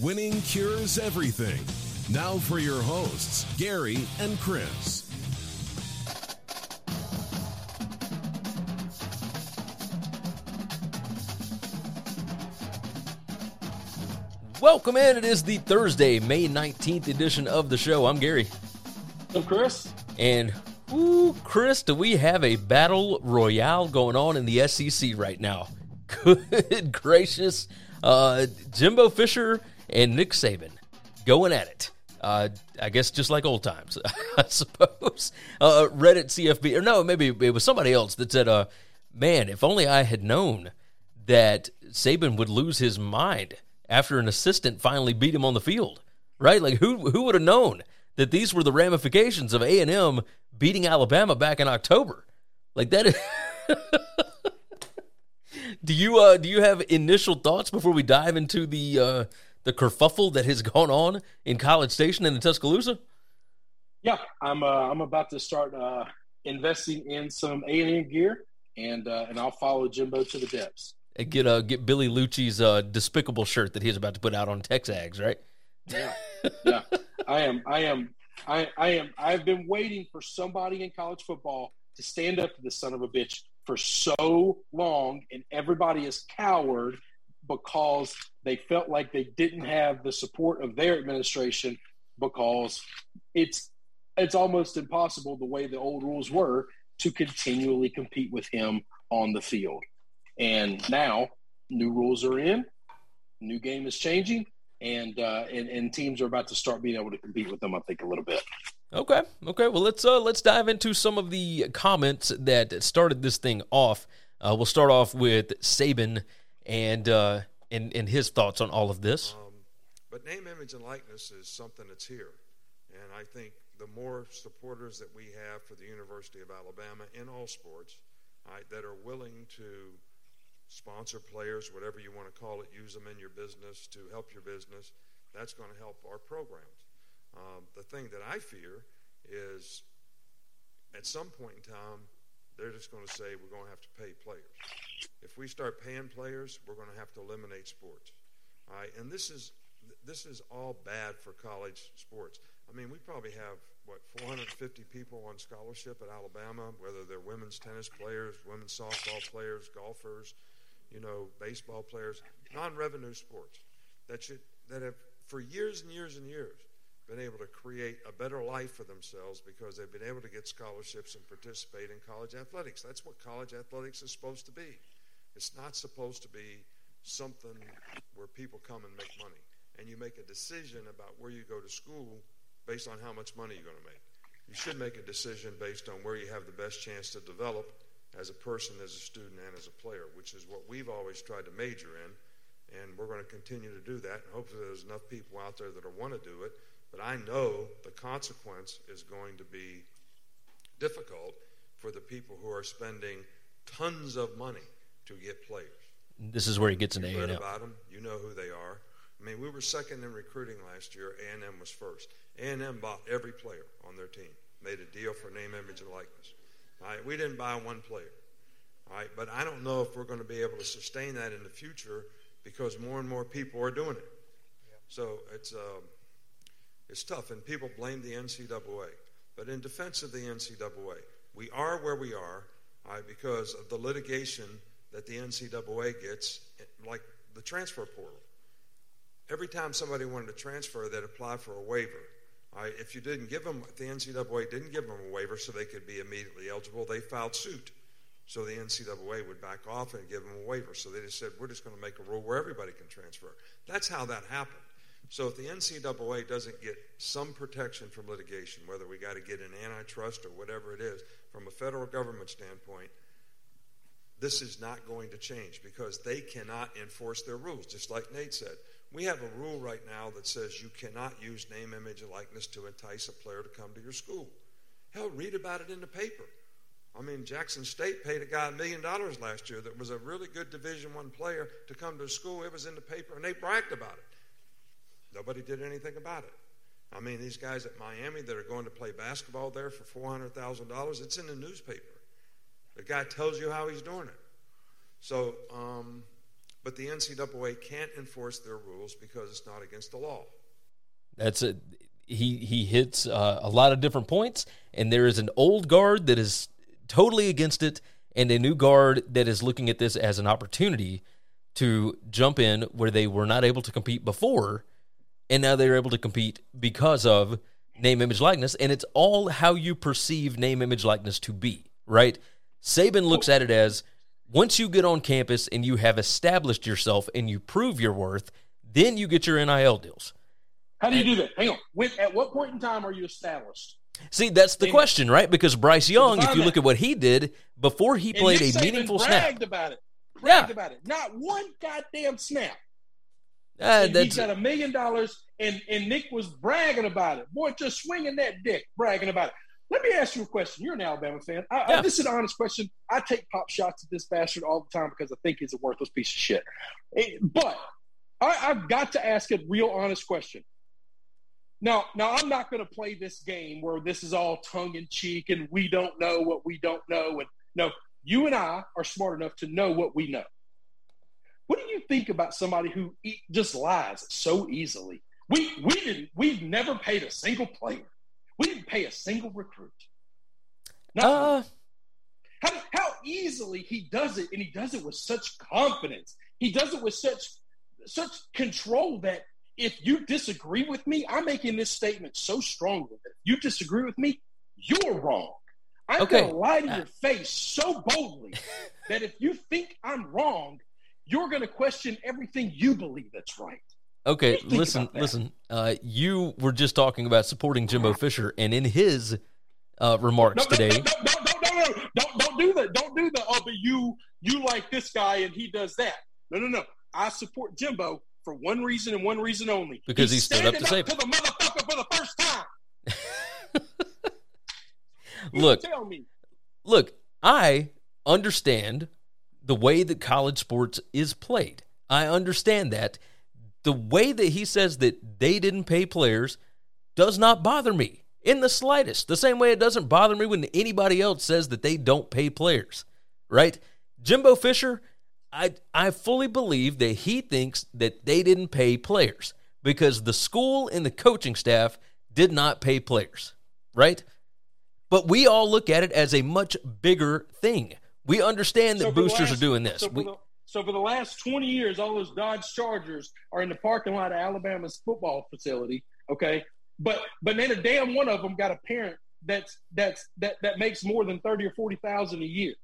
Winning cures everything. Now for your hosts, Gary and Chris. Welcome in. It is the Thursday, May 19th edition of the show. I'm Gary. I'm Chris. And, ooh, Chris, do we have a battle royale going on in the SEC right now? Good gracious. Uh, Jimbo Fisher and Nick Saban going at it. Uh, I guess just like old times, I suppose. Uh, Reddit CFB, or no, maybe it was somebody else that said, uh, man, if only I had known that Saban would lose his mind after an assistant finally beat him on the field, right? Like who who would have known that these were the ramifications of A and M beating Alabama back in October? Like that. Is do you uh do you have initial thoughts before we dive into the uh the kerfuffle that has gone on in College Station and in Tuscaloosa? Yeah, I'm uh, I'm about to start uh, investing in some A and M gear, and uh, and I'll follow Jimbo to the depths. And get uh get Billy Liucci's uh despicable shirt that he's about to put out on Texags, right? Yeah, yeah. I am. I am. I, I am. I've been waiting for somebody in college football to stand up to the son of a bitch for so long, and everybody is cowered because they felt like they didn't have the support of their administration because it's it's almost impossible the way the old rules were to continually compete with him on the field. And now new rules are in, new game is changing, and uh, and and teams are about to start being able to compete with them. I think a little bit. Okay. Okay. Well, let's uh let's dive into some of the comments that started this thing off. Uh, we'll start off with Saban and uh and and his thoughts on all of this. Um, but name, image, and likeness is something that's here, and I think the more supporters that we have for the University of Alabama in all sports, that are willing to sponsor players, whatever you want to call it, use them in your business to help your business, that's going to help our programs. Um, the thing that I fear is at some point in time, they're just going to say we're going to have to pay players. If we start paying players, we're going to have to eliminate sports. All right, and this is this is all bad for college sports. I mean, we probably have what 450 people on scholarship at Alabama, whether they're women's tennis players, women's softball players, golfers, you know, baseball players, non-revenue sports that should that have for years and years and years been able to create a better life for themselves because they've been able to get scholarships and participate in college athletics. That's what college athletics is supposed to be. It's not supposed to be something where people come and make money. And you make a decision about where you go to school based on how much money you're going to make. You should make a decision based on where you have the best chance to develop as a person, as a student, and as a player, which is what we've always tried to major in. And we're going to continue to do that. And hopefully, there's enough people out there that want to do it. But I know the consequence is going to be difficult for the people who are spending tons of money to get players. This is where he gets an you read A&M. about them. You know who they are. I mean, we were second in recruiting last year. A&M was first. A&M bought every player on their team. Made a deal for name, image, and likeness. All right, we didn't buy one player. All right, but I don't know if we're going to be able to sustain that in the future because more and more people are doing it. So it's uh, it's tough, and people blame the NCAA. But in defense of the NCAA, we are where we are right, because of the litigation that the NCAA gets, like the transfer portal. Every time somebody wanted to transfer, they'd apply for a waiver. Right, if you didn't give them, the NCAA didn't give them a waiver so they could be immediately eligible, they filed suit. So the NCAA would back off and give them a waiver. So they just said, we're just going to make a rule where everybody can transfer. That's how that happened. So if the NCAA doesn't get some protection from litigation, whether we got to get an antitrust or whatever it is, from a federal government standpoint, this is not going to change because they cannot enforce their rules. Just like Nate said, we have a rule right now that says you cannot use name, image, and likeness to entice a player to come to your school. Hell, read about it in the paper. I mean, Jackson State paid a guy a million dollars last year that was a really good Division One player to come to school. It was in the paper, and they bragged about it. Nobody did anything about it. I mean, these guys at Miami that are going to play basketball there for four hundred thousand dollars, it's in the newspaper. The guy tells you how he's doing it. So, um, but the NCAA can't enforce their rules because it's not against the law. That's it. He he hits uh, a lot of different points, and there is an old guard that is totally against it, and a new guard that is looking at this as an opportunity to jump in where they were not able to compete before, and now they're able to compete because of name, image, likeness, and it's all how you perceive name, image, likeness to be. Right? Saban looks at it as once you get on campus and you have established yourself and you prove your worth, then you get your NIL deals. How do you do that? Hang on. When, at what point in time are you established? See, that's the question, right? Because Bryce Young, if you look at what he did before he And played Nick a Saban meaningful bragged snap, about it. Bragged Yeah. about it. Not one goddamn snap. Uh, he got a million dollars, and and Nick was bragging about it. Boy, just swinging that dick, bragging about it. Let me ask you a question. You're an Alabama fan. I, I, Yeah. this is an honest question. I take pop shots at this bastard all the time because I think he's a worthless piece of shit. Eh, but I, I've got to ask a real honest question. Now, now I'm not going to play this game where this is all tongue in cheek and we don't know what we don't know. And no, you and I are smart enough to know what we know. What do you think about somebody who just lies so easily? We we didn't. We've never paid a single player. We didn't pay a single recruit. Not uh, how, how easily he does it, and he does it with such confidence. He does it with such such control that if you disagree with me, I'm making this statement so strongly that if you disagree with me, you're wrong. I'm Okay. going to lie to your face so boldly that if you think I'm wrong, you're going to question everything you believe that's right. okay. What do you think Listen, listen. Uh, you were just talking about supporting Jimbo Fisher, and in his uh, remarks No, today, no, no, no, no, no, no, don't, don't do that. Don't do the, oh, but you, you like this guy and he does that. No, no, no. I support Jimbo for one reason and one reason only. Because He's he stood up to standing save to the motherfucker for the first time. Look, tell me. look, I understand the way that college sports is played. I understand that. The way that he says that they didn't pay players does not bother me in the slightest. The same way it doesn't bother me when anybody else says that they don't pay players, right? Jimbo Fisher, I I fully believe that he thinks that they didn't pay players because the school and the coaching staff did not pay players, right? But we all look at it as a much bigger thing. We understand that So boosters last- are doing this. So for, We- the, so for the last 20 years, all those Dodge Chargers are in the parking lot of Alabama's football facility. Okay. But, but then a damn one of them got a parent that's, that's, that, that makes more than 30 or 40,000 a year.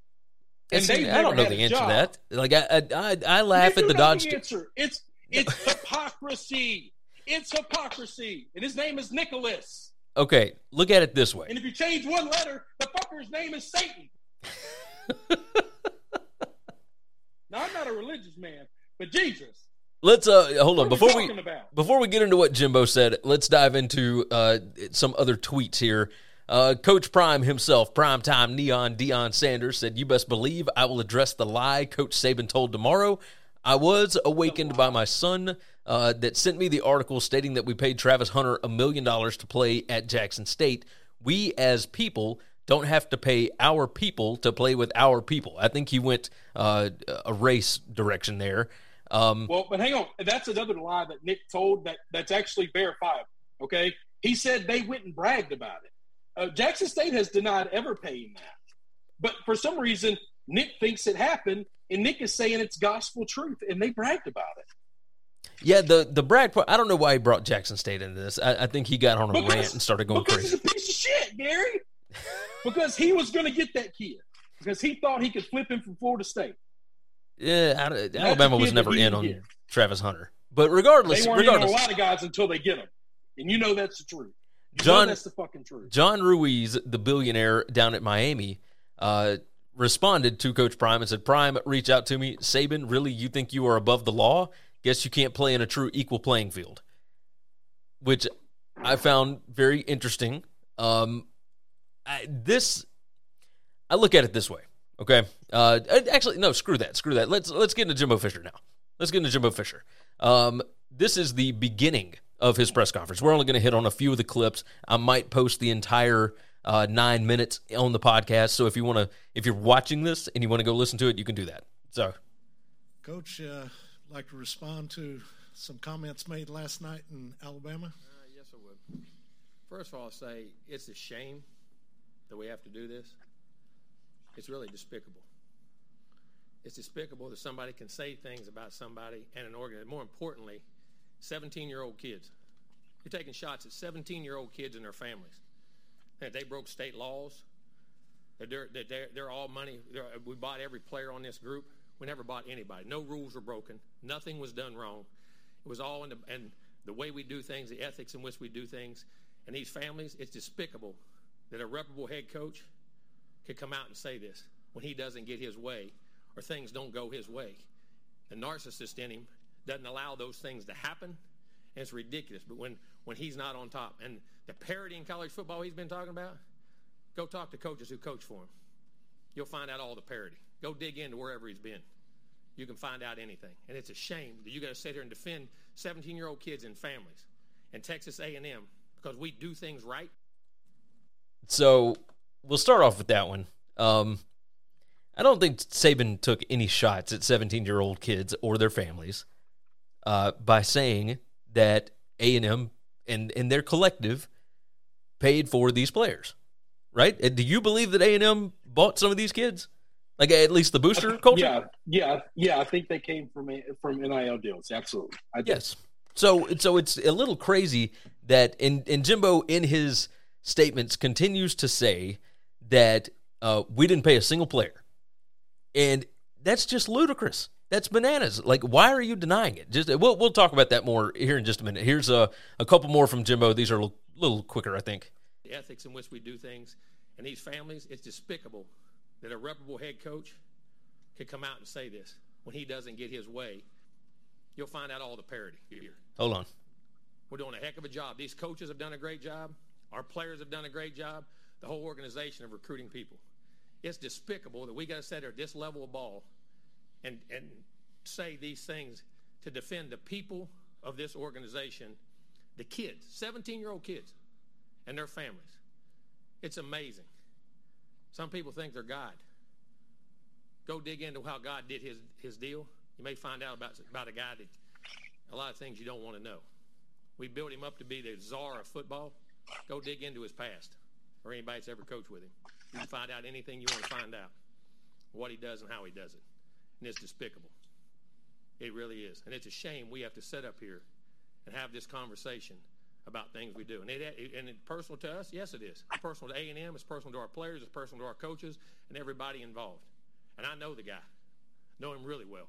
And See, they've I don't know the answer job. to that. Like I, I, I, I laugh at the Dodge. answer. It's it's hypocrisy. It's hypocrisy, and his name is Nicholas. Okay, look at it this way. And if you change one letter, the fucker's name is Satan. now I'm not a religious man, but Jesus. Let's uh hold on What are we before we about? before we get into what Jimbo said. Let's dive into uh some other tweets here. Uh, Coach Prime himself, primetime neon Deion Sanders said, "You best believe I will address the lie Coach Saban told tomorrow. I was awakened by my son uh, that sent me the article stating that we paid Travis Hunter a million dollars to play at Jackson State. We as people don't have to pay our people to play with our people. I think he went uh, a race direction there. Um, Well, but hang on. That's another lie that Nick told that that's actually verifiable. Okay, he said they went and bragged about it. Uh, Jackson State has denied ever paying that, but for some reason Nick thinks it happened, and Nick is saying it's gospel truth, and they bragged about it. Yeah, the the brag part. I don't know why he brought Jackson State into this. I, I think he got on a Because- rant and started going because crazy. he's a piece of shit, Gary. Because he was going to get that kid because he thought he could flip him from Florida State. Yeah, Alabama was never in on get. Travis Hunter. But regardless, They weren't in on a lot of guys until they get them, and you know that's the truth. You John- that's the fucking truth. John Ruiz, the billionaire down at Miami, uh, responded to Coach Prime and said, "Prime, reach out to me. Saban, really, you think you are above the law? Guess you can't play in a true equal playing field." Which I found very interesting. Um, I, this, I look at it this way. Okay, uh, actually, no, screw that, screw that. Let's let's get into Jimbo Fisher now. Let's get into Jimbo Fisher. Um, this is the beginning of his press conference. We're only going to hit on a few of the clips. I might post the entire uh, nine minutes on the podcast. So if you want to, if you're watching this and you want to go listen to it, you can do that. So Coach, uh, like to respond to some comments made last night in Alabama. Uh, yes, I would. First of all, I'll say it's a shame that we have to do this. It's really despicable. It's despicable that somebody can say things about somebody and an organ. More importantly, 17 year old kids. You're taking shots at 17 year old kids and their families. And they broke state laws. That They're, that they're, they're all money. They're, we bought every player on this group. We never bought anybody. No rules were broken. Nothing was done wrong. It was all in the, and the way we do things, the ethics in which we do things. And these families, it's despicable that a reputable head coach could come out and say this when he doesn't get his way or things don't go his way. The narcissist in him doesn't allow those things to happen, and it's ridiculous. But when, when he's not on top, and the parity in college football he's been talking about, go talk to coaches who coach for him. You'll find out all the parity. Go dig into wherever he's been. You can find out anything, and it's a shame that you got to sit here and defend 17-year-old kids and families and Texas A&M because we do things right. So we'll start off with that one. Um, I don't think Saban took any shots at 17 year old kids or their families uh, by saying that A and M and and their collective paid for these players, right? And do you believe that A and M bought some of these kids, like at least the booster culture? Yeah, yeah, yeah. I think they came from from NIL deals. Absolutely. Yes. So so it's a little crazy that in and Jimbo in his statements continues to say that uh, we didn't pay a single player, and that's just ludicrous. That's bananas. Like, why are you denying it? Just we'll we'll talk about that more here in just a minute. Here's a a couple more from Jimbo. These are a little, little quicker, I think. the ethics in which we do things. And these families, it's despicable that a reputable head coach could come out and say this when he doesn't get his way. You'll find out all the parity here. Hold on. We're doing a heck of a job. These coaches have done a great job. Our players have done a great job. The whole organization of recruiting people. It's despicable that we got to sit at this level of ball and, and say these things to defend the people of this organization, the kids, 17 year old kids, and their families. It's amazing. Some people think they're God. Go dig into how God did his, his deal. You may find out about, about a guy that a lot of things you don't want to know. We built him up to be the czar of football. Go dig into his past or anybody that's ever coached with him. You can find out anything you want to find out, what he does and how he does it. And it's despicable. It really is. And it's a shame we have to sit up here and have this conversation about things we do. And, it, and it's personal to us? Yes, it is. It's personal to A&M. It's personal to our players. It's personal to our coaches and everybody involved. And I know the guy, know him really well.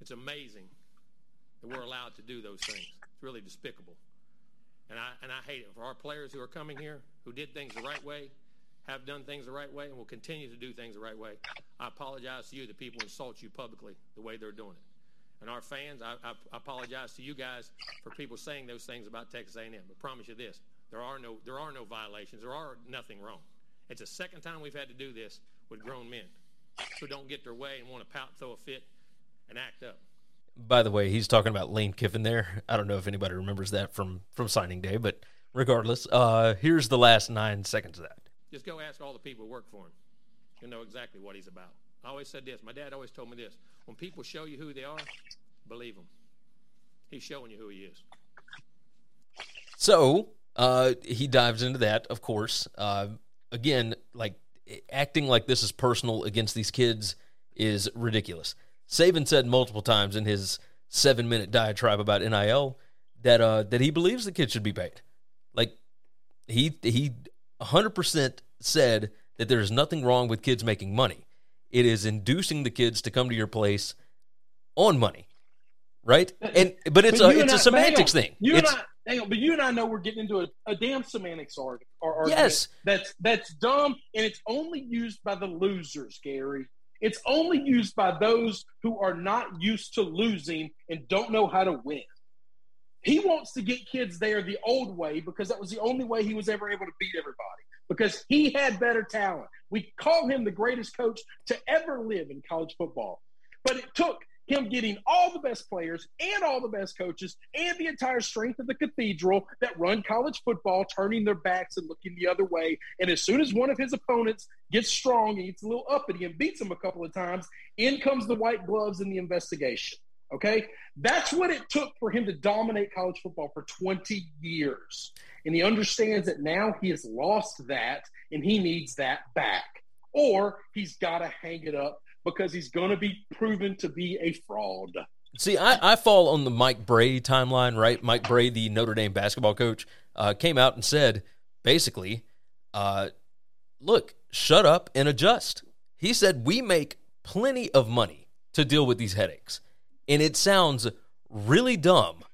It's amazing that we're allowed to do those things. It's really despicable. And I, and I hate it. For our players who are coming here, who did things the right way, have done things the right way, and will continue to do things the right way, I apologize to you that people insult you publicly the way they're doing it. And our fans, I, I, I apologize to you guys for people saying those things about Texas A&M. But promise you this: there are no there are no violations. There are nothing wrong. It's the second time we've had to do this with grown men who don't get their way and want to pout, throw a fit, and act up. By the way, he's talking about Lane Kiffin there. I don't know if anybody remembers that from from signing day, but regardless, uh, here's the last nine seconds of that. Just go ask all the people who work for him. You'll know exactly what he's about. I always said this. My dad always told me this. When people show you who they are, believe them. He's showing you who he is. So uh, he dives into that, of course. Uh, again, like acting like this is personal against these kids is ridiculous. Saban said multiple times in his seven minute diatribe about NIL that uh, that he believes the kids should be paid. Like he he 100% said that there is nothing wrong with kids making money. It is inducing the kids to come to your place on money, right? And but it's But a it's and a I- semantics on. thing. You It's, and I, hang on, but you and I know we're getting into a, a damn semantics argument. Yes. that's that's dumb, and it's only used by the losers, Gary. It's only used by those who are not used to losing and don't know how to win. He wants to get kids there the old way because that was the only way he was ever able to beat everybody. Because he had better talent. We call him the greatest coach to ever live in college football. But it took him getting all the best players and all the best coaches and the entire strength of the cathedral that run college football turning their backs and looking the other way. And as soon as one of his opponents gets strong and gets a little uppity and beats him a couple of times, in comes the white gloves and the investigation. Okay? That's what it took for him to dominate college football for 20 years. And he understands that now he has lost that and he needs that back. Or he's got to hang it up because he's going to be proven to be a fraud. See, I, I fall on the Mike Brey timeline, right? Mike Brey, the Notre Dame basketball coach, uh, came out and said, basically, uh, look, shut up and adjust. He said, we make plenty of money to deal with these headaches. And it sounds really dumb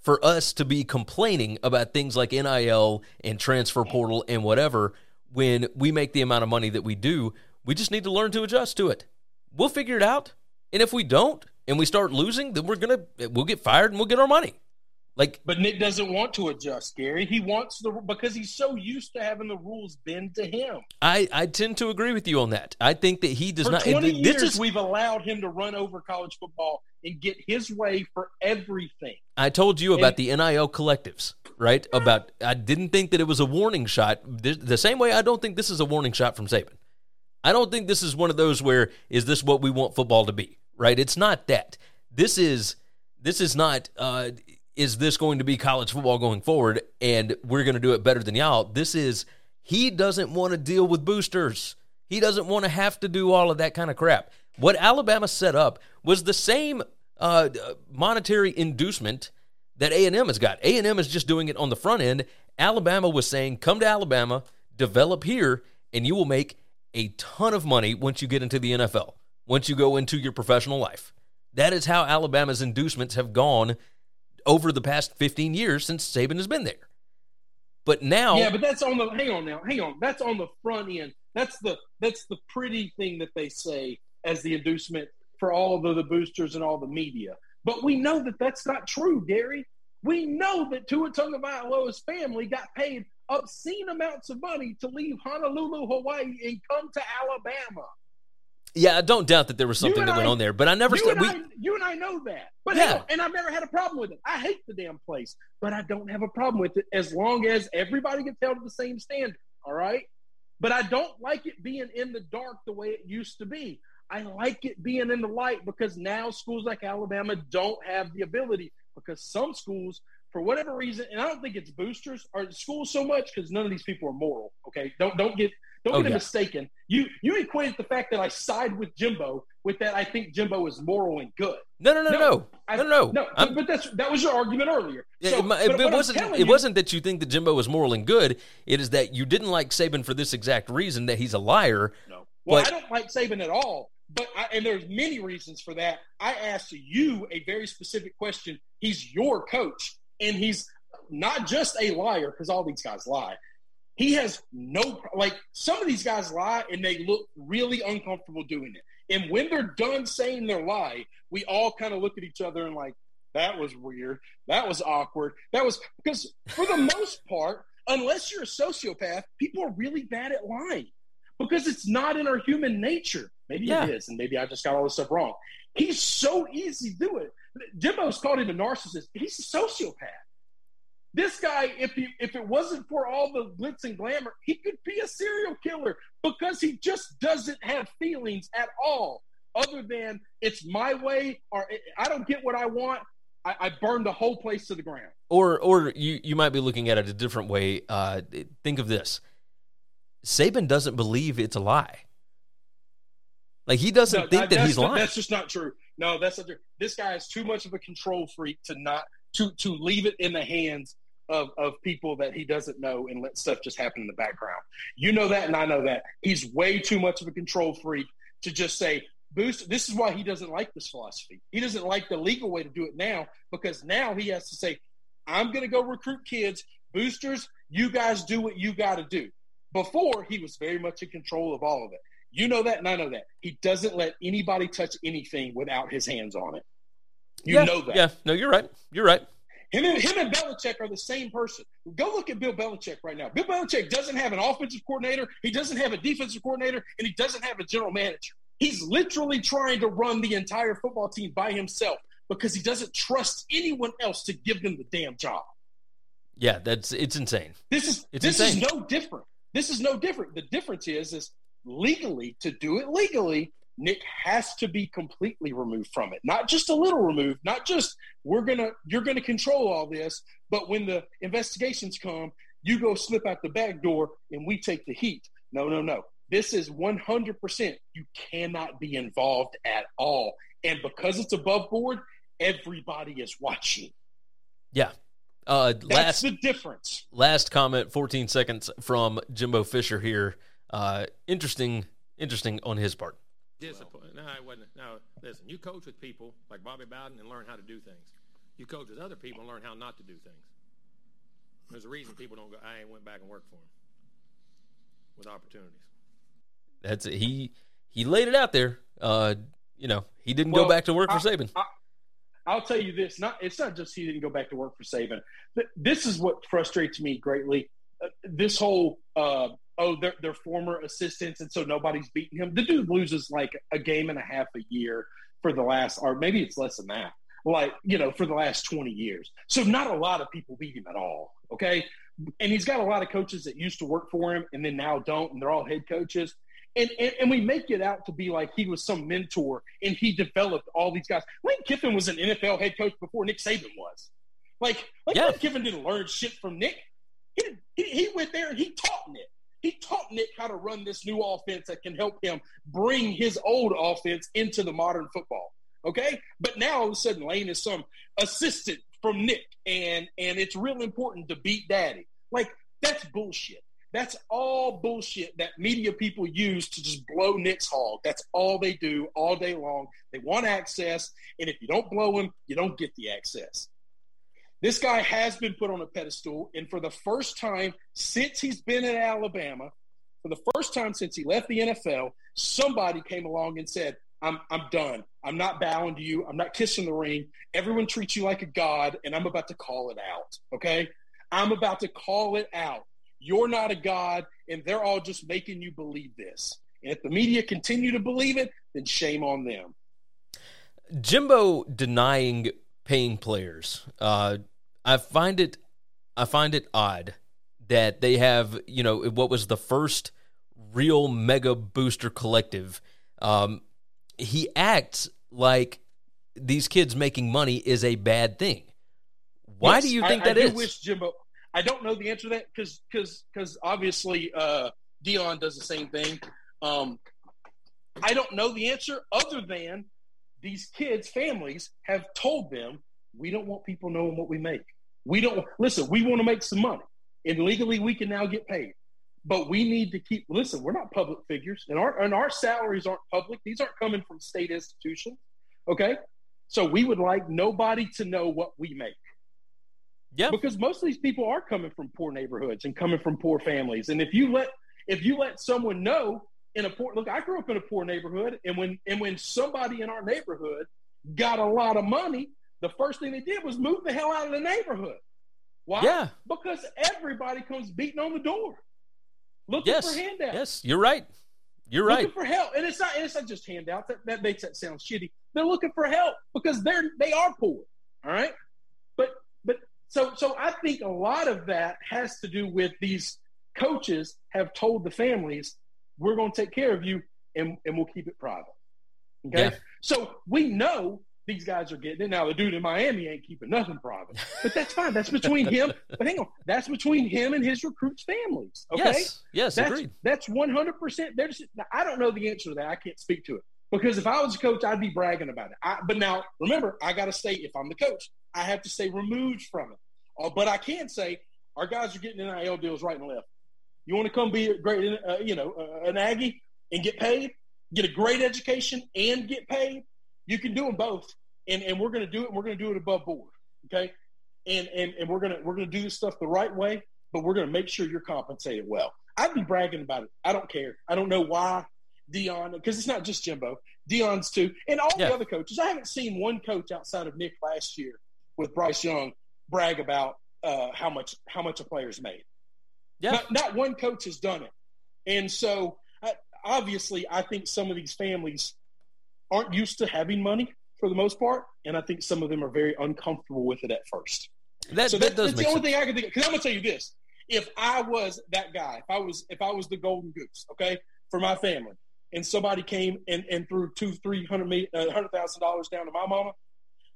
for us to be complaining about things like NIL and transfer portal and whatever when we make the amount of money that we do. We just need to learn to adjust to it. We'll figure it out. And if we don't and we start losing, then we're going to we'll get fired and we'll get our money. Like But Nick doesn't want to adjust, Gary. He wants the because he's so used to having the rules bend to him. I I tend to agree with you on that. I think that he does For not 20 this years, is we've allowed him to run over college football and get his way for everything. I told you about And- the NIL collectives, right? About I didn't think that it was a warning shot. The, the same way I don't think this is a warning shot from Saban. I don't think this is one of those where is this what we want football to be, right? It's not that. This is this is not uh is this going to be college football going forward and we're going to do it better than y'all. This is he doesn't want to deal with boosters. He doesn't want to have to do all of that kind of crap. What Alabama set up was the same uh, monetary inducement that A&M has got. A&M is just doing it on the front end. Alabama was saying, "Come to Alabama, develop here, and you will make a ton of money once you get into the NFL. Once you go into your professional life." That is how Alabama's inducements have gone over the past 15 years since Saban has been there. But now Yeah, but that's on the hang on now, hang on. That's on the front end. That's the that's the pretty thing that they say as the inducement for all of the, boosters and all the media. But we know that that's not true, Gary. We know that Tua Tagovailoa's family got paid obscene amounts of money to leave Honolulu, Hawaii, and come to Alabama. yeah, I don't doubt that there was something that went on there, but I never you, st- and we I, you and I know that. But Yeah. on, and I've never had a problem with it. I hate the damn place, but I don't have a problem with it as long as everybody gets held to the same standard. All right. But I don't like it being in the dark the way it used to be. I like it being in the light because now schools like Alabama don't have the ability because some schools, for whatever reason, and I don't think it's boosters or schools so much because none of these people are moral. Okay, don't don't get don't Oh, get it mistaken. You you equate the fact that I side with Jimbo with that I think Jimbo is moral and good. No, no, no, no, I- no, no. no. I'm- but that's that was your argument earlier. Yeah, So, it, but it wasn't. It you- wasn't that you think that Jimbo was moral and good. It is that you didn't like Saban for this exact reason that he's a liar. No. Well, But- I don't like Saban at all, but I, and there's many reasons for that. I asked you a very specific question. He's your coach, and he's not just a liar because all these guys lie. He has no like some of these guys lie and they look really uncomfortable doing it. And when they're done saying their lie, we all kind of look at each other and like, that was weird. That was awkward. That was because for the most part, unless you're a sociopath, people are really bad at lying because it's not in our human nature. Maybe Yeah. it is, and maybe I just got all this stuff wrong. He's so easy to do it. Jimbo's called him a narcissist. He's a sociopath. This guy, if he if it wasn't for all the glitz and glamour, he could be a serial killer because he just doesn't have feelings at all, other than it's my way or I don't get what I want. I, I burn the whole place to the ground. Or or you you might be looking at it a different way. Uh, think of this: Saban doesn't believe it's a lie. Like he doesn't No, think that he's lying. That's just not true. No, that's true. This guy is too much of a control freak to not to to leave it in the hands of of people that he doesn't know and let stuff just happen in the background. You know that, and I know that. He's way too much of a control freak to just say boost. This is why he doesn't like this philosophy. He doesn't like the legal way to do it now because now he has to say, "I'm going to go recruit kids, boosters. You guys do what you got to do." Before he was very much in control of all of it. You know that, and I know that. He doesn't let anybody touch anything without his hands on it. You yeah, know that. Yeah, no, you're right. You're right. Him and, him and Belichick are the same person. Go look at Bill Belichick right now. Bill Belichick doesn't have an offensive coordinator, he doesn't have a defensive coordinator, and he doesn't have a general manager. He's literally trying to run the entire football team by himself because he doesn't trust anyone else to give them the damn job. Yeah, that's it's insane. This is It's this insane. is no different. This is no different. The difference is is legally to do it legally, Nick has to be completely removed from it. Not just a little removed, not just we're gonna you're gonna control all this, but when the investigations come, you go slip out the back door and we take the heat. No, no, no. This is 100%. You cannot be involved at all. And because it's above board, everybody is watching. Yeah. Uh, That's last the difference. last comment, 14 seconds from Jimbo Fisher here. Uh, interesting, interesting on his part. Discipline. No, it wasn't. No, listen. You coach with people like Bobby Bowden and learn how to do things. You coach with other people and learn how not to do things. There's a reason people don't go. I ain't went back and worked for him with opportunities. That's it. he he laid it out there. Uh, you know, he didn't go back to work for I- Saban. I, I'll tell you this: not it's not just he didn't go back to work for Saban. This is what frustrates me greatly. Uh, this whole uh, oh, they're, they're former assistants, and so nobody's beating him. The dude loses like a game and a half a year for the last, or maybe it's less than that. Like you know, for the last twenty years. So not a lot of people beat him at all. Okay, and he's got a lot of coaches that used to work for him and then now don't, and they're all head coaches. And, and, and we make it out to be like he was some mentor and he developed all these guys. Lane Kiffin was an NFL head coach before Nick Saban was. Like, like Yeah. Lane Kiffin didn't learn shit from Nick. He, he, he went there and he taught Nick. He taught Nick how to run this new offense that can help him bring his old offense into the modern football. Okay, but now all of a sudden Lane is some assistant from Nick, and and it's real important to beat Daddy. Like that's bullshit. That's all bullshit that media people use to just blow Nick's hog. That's all they do all day long. They want access, and if you don't blow him, you don't get the access. This guy has been put on a pedestal, and for the first time since he's been in Alabama, for the first time since he left the NFL, somebody came along and said, I'm, I'm done. I'm not bowing to you. I'm not kissing the ring. Everyone treats you like a god, and I'm about to call it out. Okay? I'm about to call it out. You're not a god, and they're all just making you believe this. And if the media continue to believe it, then shame on them. Jimbo denying paying players. Uh, I find it, I find it odd that they have, you know, what was the first real mega booster collective. Um, he acts like these kids making money is a bad thing. Why Yes, do you I- think I, that do is? wish Jimbo. I don't know the answer to that because because because obviously uh, Deion does the same thing. Um, I don't know the answer other than these kids' families have told them we don't want people knowing what we make. We don't listen. We want to make some money, and legally we can now get paid. but we need to keep. Listen, we're not public figures, and our and our salaries aren't public. These aren't coming from state institutions. Okay, so we would like nobody to know what we make. Yeah, because most of these people are coming from poor neighborhoods and coming from poor families, and if you let if you let someone know in a poor look, I grew up in a poor neighborhood, and when and when somebody in our neighborhood got a lot of money, the first thing they did was move the hell out of the neighborhood. Why? Yeah. Because everybody comes beating on the door, looking yes, for handouts. yes, you're right. You're right. Looking for help, and it's not. And it's not just handouts. That, that makes that sound shitty. They're looking for help because they're they are poor. All right, but but so so I think a lot of that has to do with these coaches have told the families, we're going to take care of you and, and we'll keep it private. Okay. Yeah. So we know these guys are getting it. Now, the dude in Miami ain't keeping nothing private, but that's fine. That's between him. But hang on. That's between him and his recruits' families. Okay. Yes. Yes. That's, agreed. That's 100%. There's, I don't know the answer to that. I can't speak to it because if I was a coach, I'd be bragging about it. I, but now, remember, I got to say, if I'm the coach, I have to stay removed from it. Uh, but I can say our guys are getting NIL deals right and left. You want to come be a great, uh, you know, uh, an Aggie and get paid, get a great education and get paid. You can do them both, and and we're going to do it. and We're going to do it above board, okay? And and and we're gonna we're gonna do this stuff the right way, but we're going to make sure you're compensated well. I'd be bragging about it. I don't care. I don't know why Deion, because it's not just Jimbo. Deion's too, and all Yeah. the other coaches. I haven't seen one coach outside of Nick last year with Bryce Young brag about uh, how much how much a player's made. Yeah. Not, not one coach has done it. And so, I, obviously, I think some of these families aren't used to having money for the most part. And I think some of them are very uncomfortable with it at first. That, so that does that's the only sense. thing I can think of. Because I'm going to tell you this. If I was that guy, if I was if I was the golden goose, okay, for my family, and somebody came and, and threw two, three hundred uh, hundred thousand dollars down to my mama,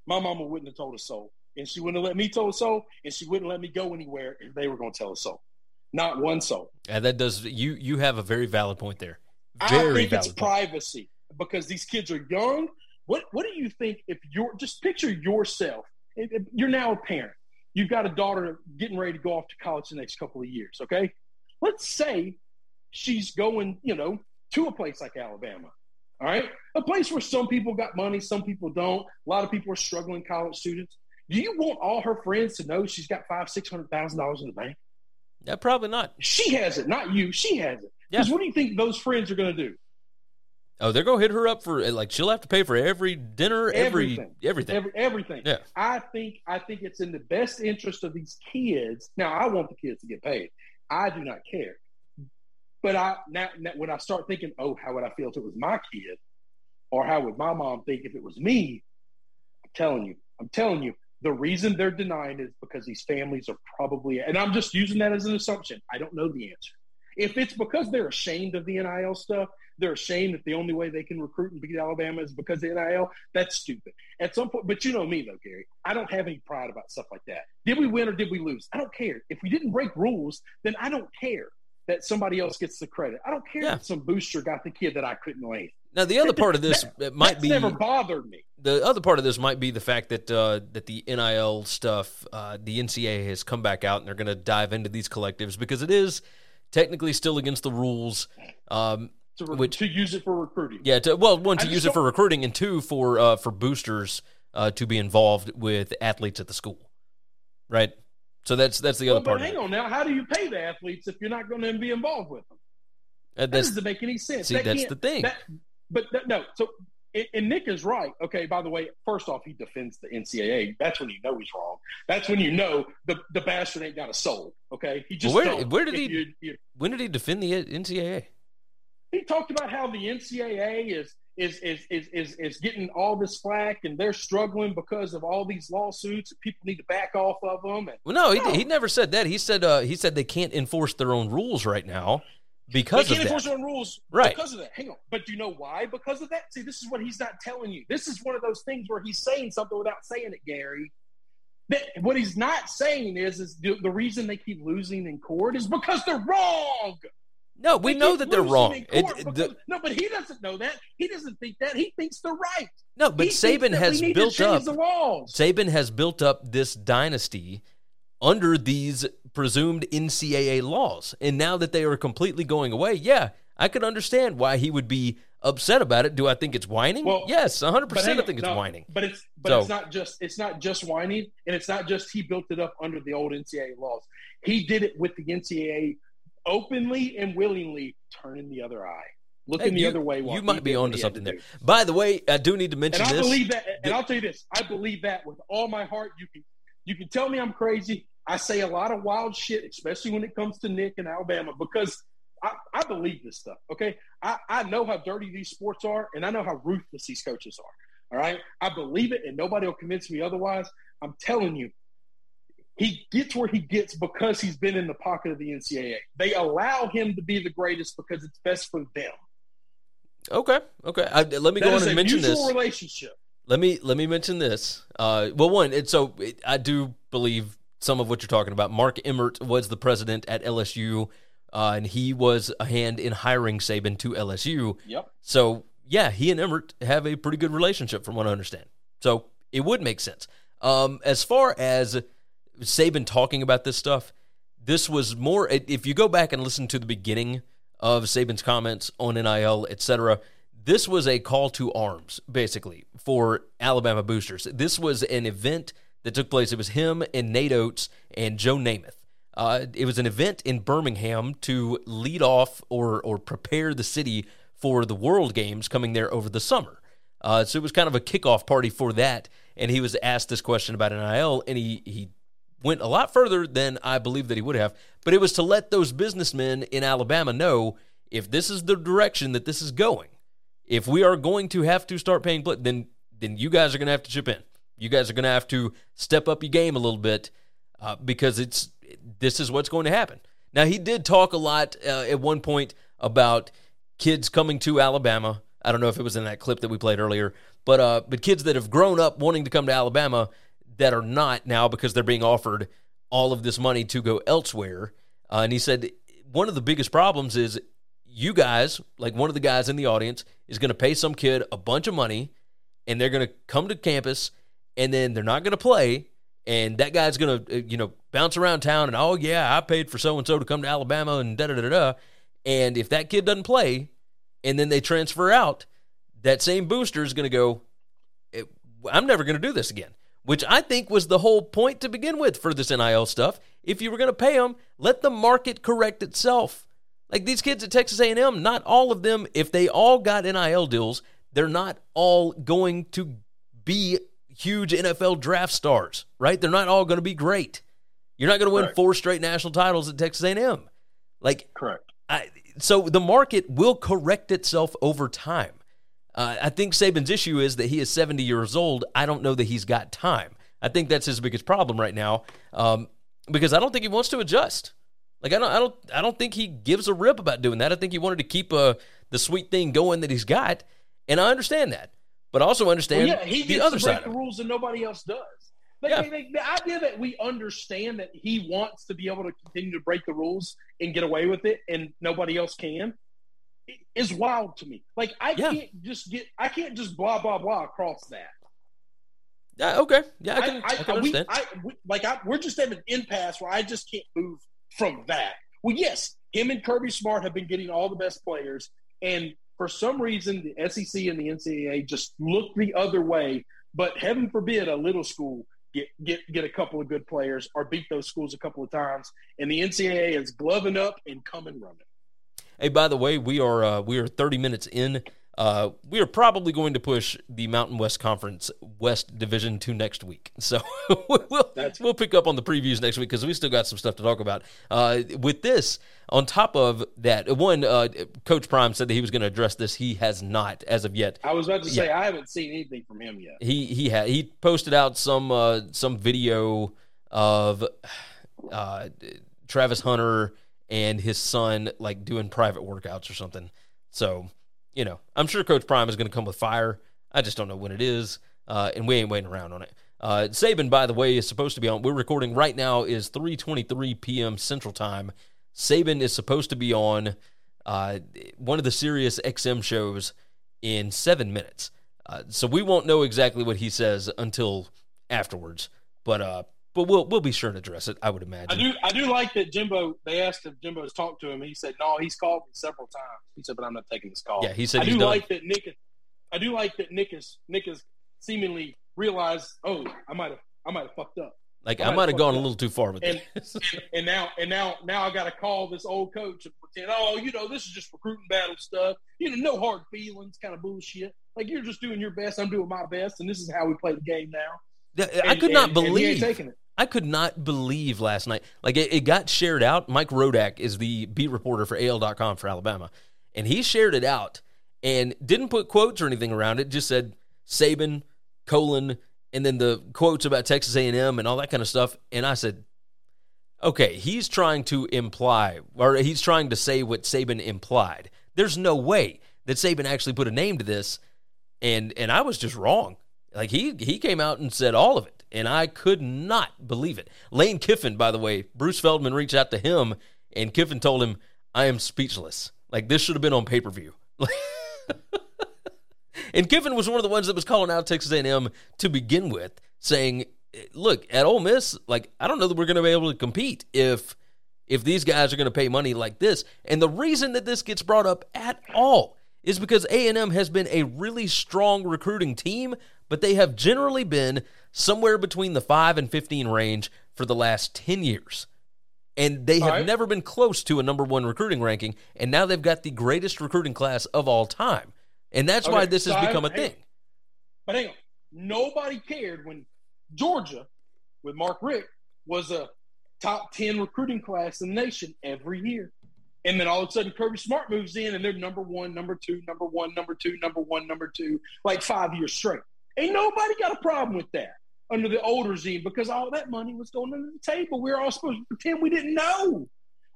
my mama wouldn't have told a soul, and she wouldn't have let me tell a soul, and she wouldn't let me go anywhere if they were going to tell a soul. Not one soul. Yeah, that does. You you have a very valid point there. I think it's point. privacy because these kids are young. What What do you think if you're just picture yourself? You're now a parent. You've got a daughter getting ready to go off to college the next couple of years. Okay, let's say she's going, you know, to a place like Alabama. All right, a place where some people got money, some people don't. A lot of people are struggling college students. Do you want all her friends to know she's got five, six hundred thousand dollars in the bank? Yeah, probably not. She has it, not you. She has it. Yeah. Because what do you think those friends are going to do? Oh, they're gonna hit her up for like she'll have to pay for every dinner, every Everything. everything. Every, everything. Yeah. I think I think it's in the best interest of these kids. Now, I want the kids to get paid. I do not care. But I now, now when I start thinking, oh, how would I feel if it was my kid, or how would my mom think if it was me? I'm telling you, I'm telling you, the reason they're denying is because these families are probably, and I'm just using that as an assumption. I don't know the answer. If it's because they're ashamed of the NIL stuff, they're ashamed that the only way they can recruit and beat Alabama is because of NIL, that's stupid. At some point, but you know me though, Gary, I don't have any pride about stuff like that. Did we win or did we lose? I don't care. If we didn't break rules, then I don't care that somebody else gets the credit. I don't care Yeah. that some booster got the kid that I couldn't land. Now the other part of this it might be never bothered me. the other part of this might be the fact that uh, that the NIL stuff, uh, the NCAA has come back out and they're going to dive into these collectives because it is technically still against the rules. Um, To, re- Which- to use it for recruiting. yeah, to, well, one to use it for recruiting, and two for uh, for boosters uh, to be involved with athletes at the school, right? So that's that's the Well, other part. Hang on now. How do you pay the athletes if you're not going to be involved with them? Uh, That doesn't make any sense. see, That that's the thing. that- but that, no, so and, and Nick is right. Okay, by the way, first off, he defends the NCAA. That's when you know he's wrong. That's when you know the the bastard ain't got a soul. Okay, he just where- don't. where did If he- you- you- when did he defend the NCAA? he talked about how the NCAA is is is is is, is getting all this flack and they're struggling because of all these lawsuits. and People need to back off of them. And Well, no, he, he never said that. He said uh, he said they can't enforce their own rules right now they because can't of enforce that. their own rules Right. because of that. Hang on, but do you know why? Because of that. See, this is what he's not telling you. This is one of those things where he's saying something without saying it, Gary. That what he's not saying is is the, the reason they keep losing in court is because they're wrong. No, we They know that they're wrong. It- because- the- no, but he doesn't know that. He doesn't think that. He thinks they're right. no, but He Saban has built up. the laws. Saban has built up this dynasty under these presumed NCAA laws. And now that they are completely going away, yeah, I could understand why he would be upset about it. Do I think it's whining? Well, yes, 100% But hang I on, think it's no, whining. But it's but So- it's not just it's not just whining, and it's not just he built it up under the old NCAA laws. He did it with the NCAA openly and willingly turning the other eye, looking Hey, the you, other way. while you might be onto something there. By the way, I do need to mention And I this. believe that. And I'll tell you this: I believe that with all my heart. You can you can tell me I'm crazy. I say a lot of wild shit, especially when it comes to Nick and Alabama, because I, I believe this stuff. Okay, I, I know how dirty these sports are, and I know how ruthless these coaches are. All right, I believe it, and nobody will convince me otherwise. I'm telling you, he gets where he gets because he's been in the pocket of the NCAA. They allow him to be the greatest because it's best for them. Okay, okay. I, let me That go on and mention this. relationship. Let me let me mention this. Uh, well, one, it's so it, I do believe some of what you're talking about. Mark Emmert was the president at LSU, uh, and he was a hand in hiring Saban to LSU. Yep. So yeah, he and Emmert have a pretty good relationship, from what I understand. So it would make sense. Um, as far as Saban talking about this stuff, this was more. If you go back and listen to the beginning of Saban's comments on NIL, etc., this was a call to arms, basically, for Alabama boosters. This was an event that took place. It was him and Nate Oats and Joe Namath. Uh, it was an event in Birmingham to lead off or or prepare the city for the World Games coming there over the summer. Uh, so it was kind of a kickoff party for that. And he was asked this question about NIL, and he he went a lot further than I believe that he would have. But it was to let those businessmen in Alabama know if this is the direction that this is going, if we are going to have to start paying, then then you guys are going to have to chip in. You guys are going to have to step up your game a little bit uh, because it's this is what's going to happen. Now he did talk a lot uh, at one point about kids coming to Alabama. I don't know if it was in that clip that we played earlier, but uh, but kids that have grown up wanting to come to Alabama that are not now because they're being offered all of this money to go elsewhere. Uh, and he said one of the biggest problems is you guys, like one of the guys in the audience, is going to pay some kid a bunch of money, and they're going to come to campus, and then they're not going to play, and that guy's going to you know bounce around town and oh yeah, I paid for so and so to come to Alabama and da da da da, and if that kid doesn't play, and then they transfer out, that same booster is going to go, "Eh, I'm never going to do this again. Which I think was the whole point to begin with for this NIL stuff. If you were going to pay them, let the market correct itself. Like these kids at Texas A&M, not all of them, if they all got NIL deals, they're not all going to be huge NFL draft stars, right? They're not all going to be great. You're not going to win Correct. four straight national titles at Texas A&M. Like Correct. I, so the market will correct itself over time. Uh, I think Saban's issue is that he is 70 years old. I don't know that he's got time. I think that's his biggest problem right now, um, because I don't think he wants to adjust. Like I don't, I don't, I don't think he gives a rip about doing that. I think he wanted to keep uh, the sweet thing going that he's got, and I understand that, but also understand Well, yeah, he the other side. the rules and nobody else does. Like, Yeah. like, like, the idea that we understand that he wants to be able to continue to break the rules and get away with it, and nobody else can, is wild to me. Like I Yeah. can't just get, I can't just blah blah blah across that. Yeah, okay, yeah, I can, I, can we, understand. I, we, like I, we're just at an impasse where I just can't move from that. Well, yes, him and Kirby Smart have been getting all the best players, and for some reason, the SEC and the NCAA just look the other way. But heaven forbid a little school get get get a couple of good players or beat those schools a couple of times, and the NCAA is gloving up and coming running. Hey, by the way, we are uh, we are 30 minutes in. Uh, we are probably going to push the Mountain West Conference West Division to next week. So we'll That's- we'll pick up on the previews next week because we still got some stuff to talk about. Uh, with this, on top of that, one uh, Coach Prime said that he was going to address this. He has not as of yet. I was about to say Yeah. I haven't seen anything from him yet. He he had he posted out some uh, some video of uh, Travis Hunter and his son like doing private workouts or something. So you know, I'm sure Coach Prime is going to come with fire. I just don't know when it is, uh, and we ain't waiting around on it. Uh, Saban, by the way, is supposed to be on. We're recording right now is 3:23 p.m. Central Time. Saban is supposed to be on uh, one of the Sirius XM shows in seven minutes. Uh, so we won't know exactly what he says until afterwards. But uh, but we'll we'll be sure to address it. I would imagine. I do. I do like that Jimbo. They asked if Jimbo's talked to him. He said, "No, he's called me several times." He said, "But I'm not taking this call." Yeah, he said I do done. like that Nick. I do like that Nick is Nick is seemingly realized. Oh, I might have. I might have fucked up. Like I might have gone a little too far with And, it. and and now and now now I got to call this old coach and pretend. Oh, you know, this is just recruiting battle stuff. You know, no hard feelings, kind of bullshit. Like you're just doing your best. I'm doing my best, and this is how we play the game now. I And- could not and- and he believe. I could not believe last night. Like it, it got shared out. Mike Rodak is the beat reporter for AL.com for Alabama, and he shared it out and didn't put quotes or anything around it. Just said Saban colon and then the quotes about Texas A&M and all that kind of stuff. And I said, okay, he's trying to imply or he's trying to say what Saban implied. There's no way that Saban actually put a name to this, and and I was just wrong. Like he he came out and said all of it, and I could not believe it. Lane Kiffin, by the way, Bruce Feldman reached out to him, and Kiffin told him, "I am speechless. Like this should have been on pay per view." and Kiffin was one of the ones that was calling out Texas A&M to begin with, saying, "Look, at Ole Miss, like I don't know that we're going to be able to compete if if these guys are going to pay money like this." And the reason that this gets brought up at all is because A&M has been a really strong recruiting team, but they have generally been somewhere between the 5 and 15 range for the last 10 years. And they have right. never been close to a number 1 recruiting ranking, and now they've got the greatest recruiting class of all time. And that's why this so has I- become a on. thing. But hang on, nobody cared when Georgia, with Mark Richt, was a top ten recruiting class in the nation every year. And then all of a sudden, Kirby Smart moves in, and they're number one, number two, number one, number two, number one, number two, like five years straight. Ain't nobody got a problem with that under the old regime because all that money was going under the table. We are all supposed to pretend we didn't know.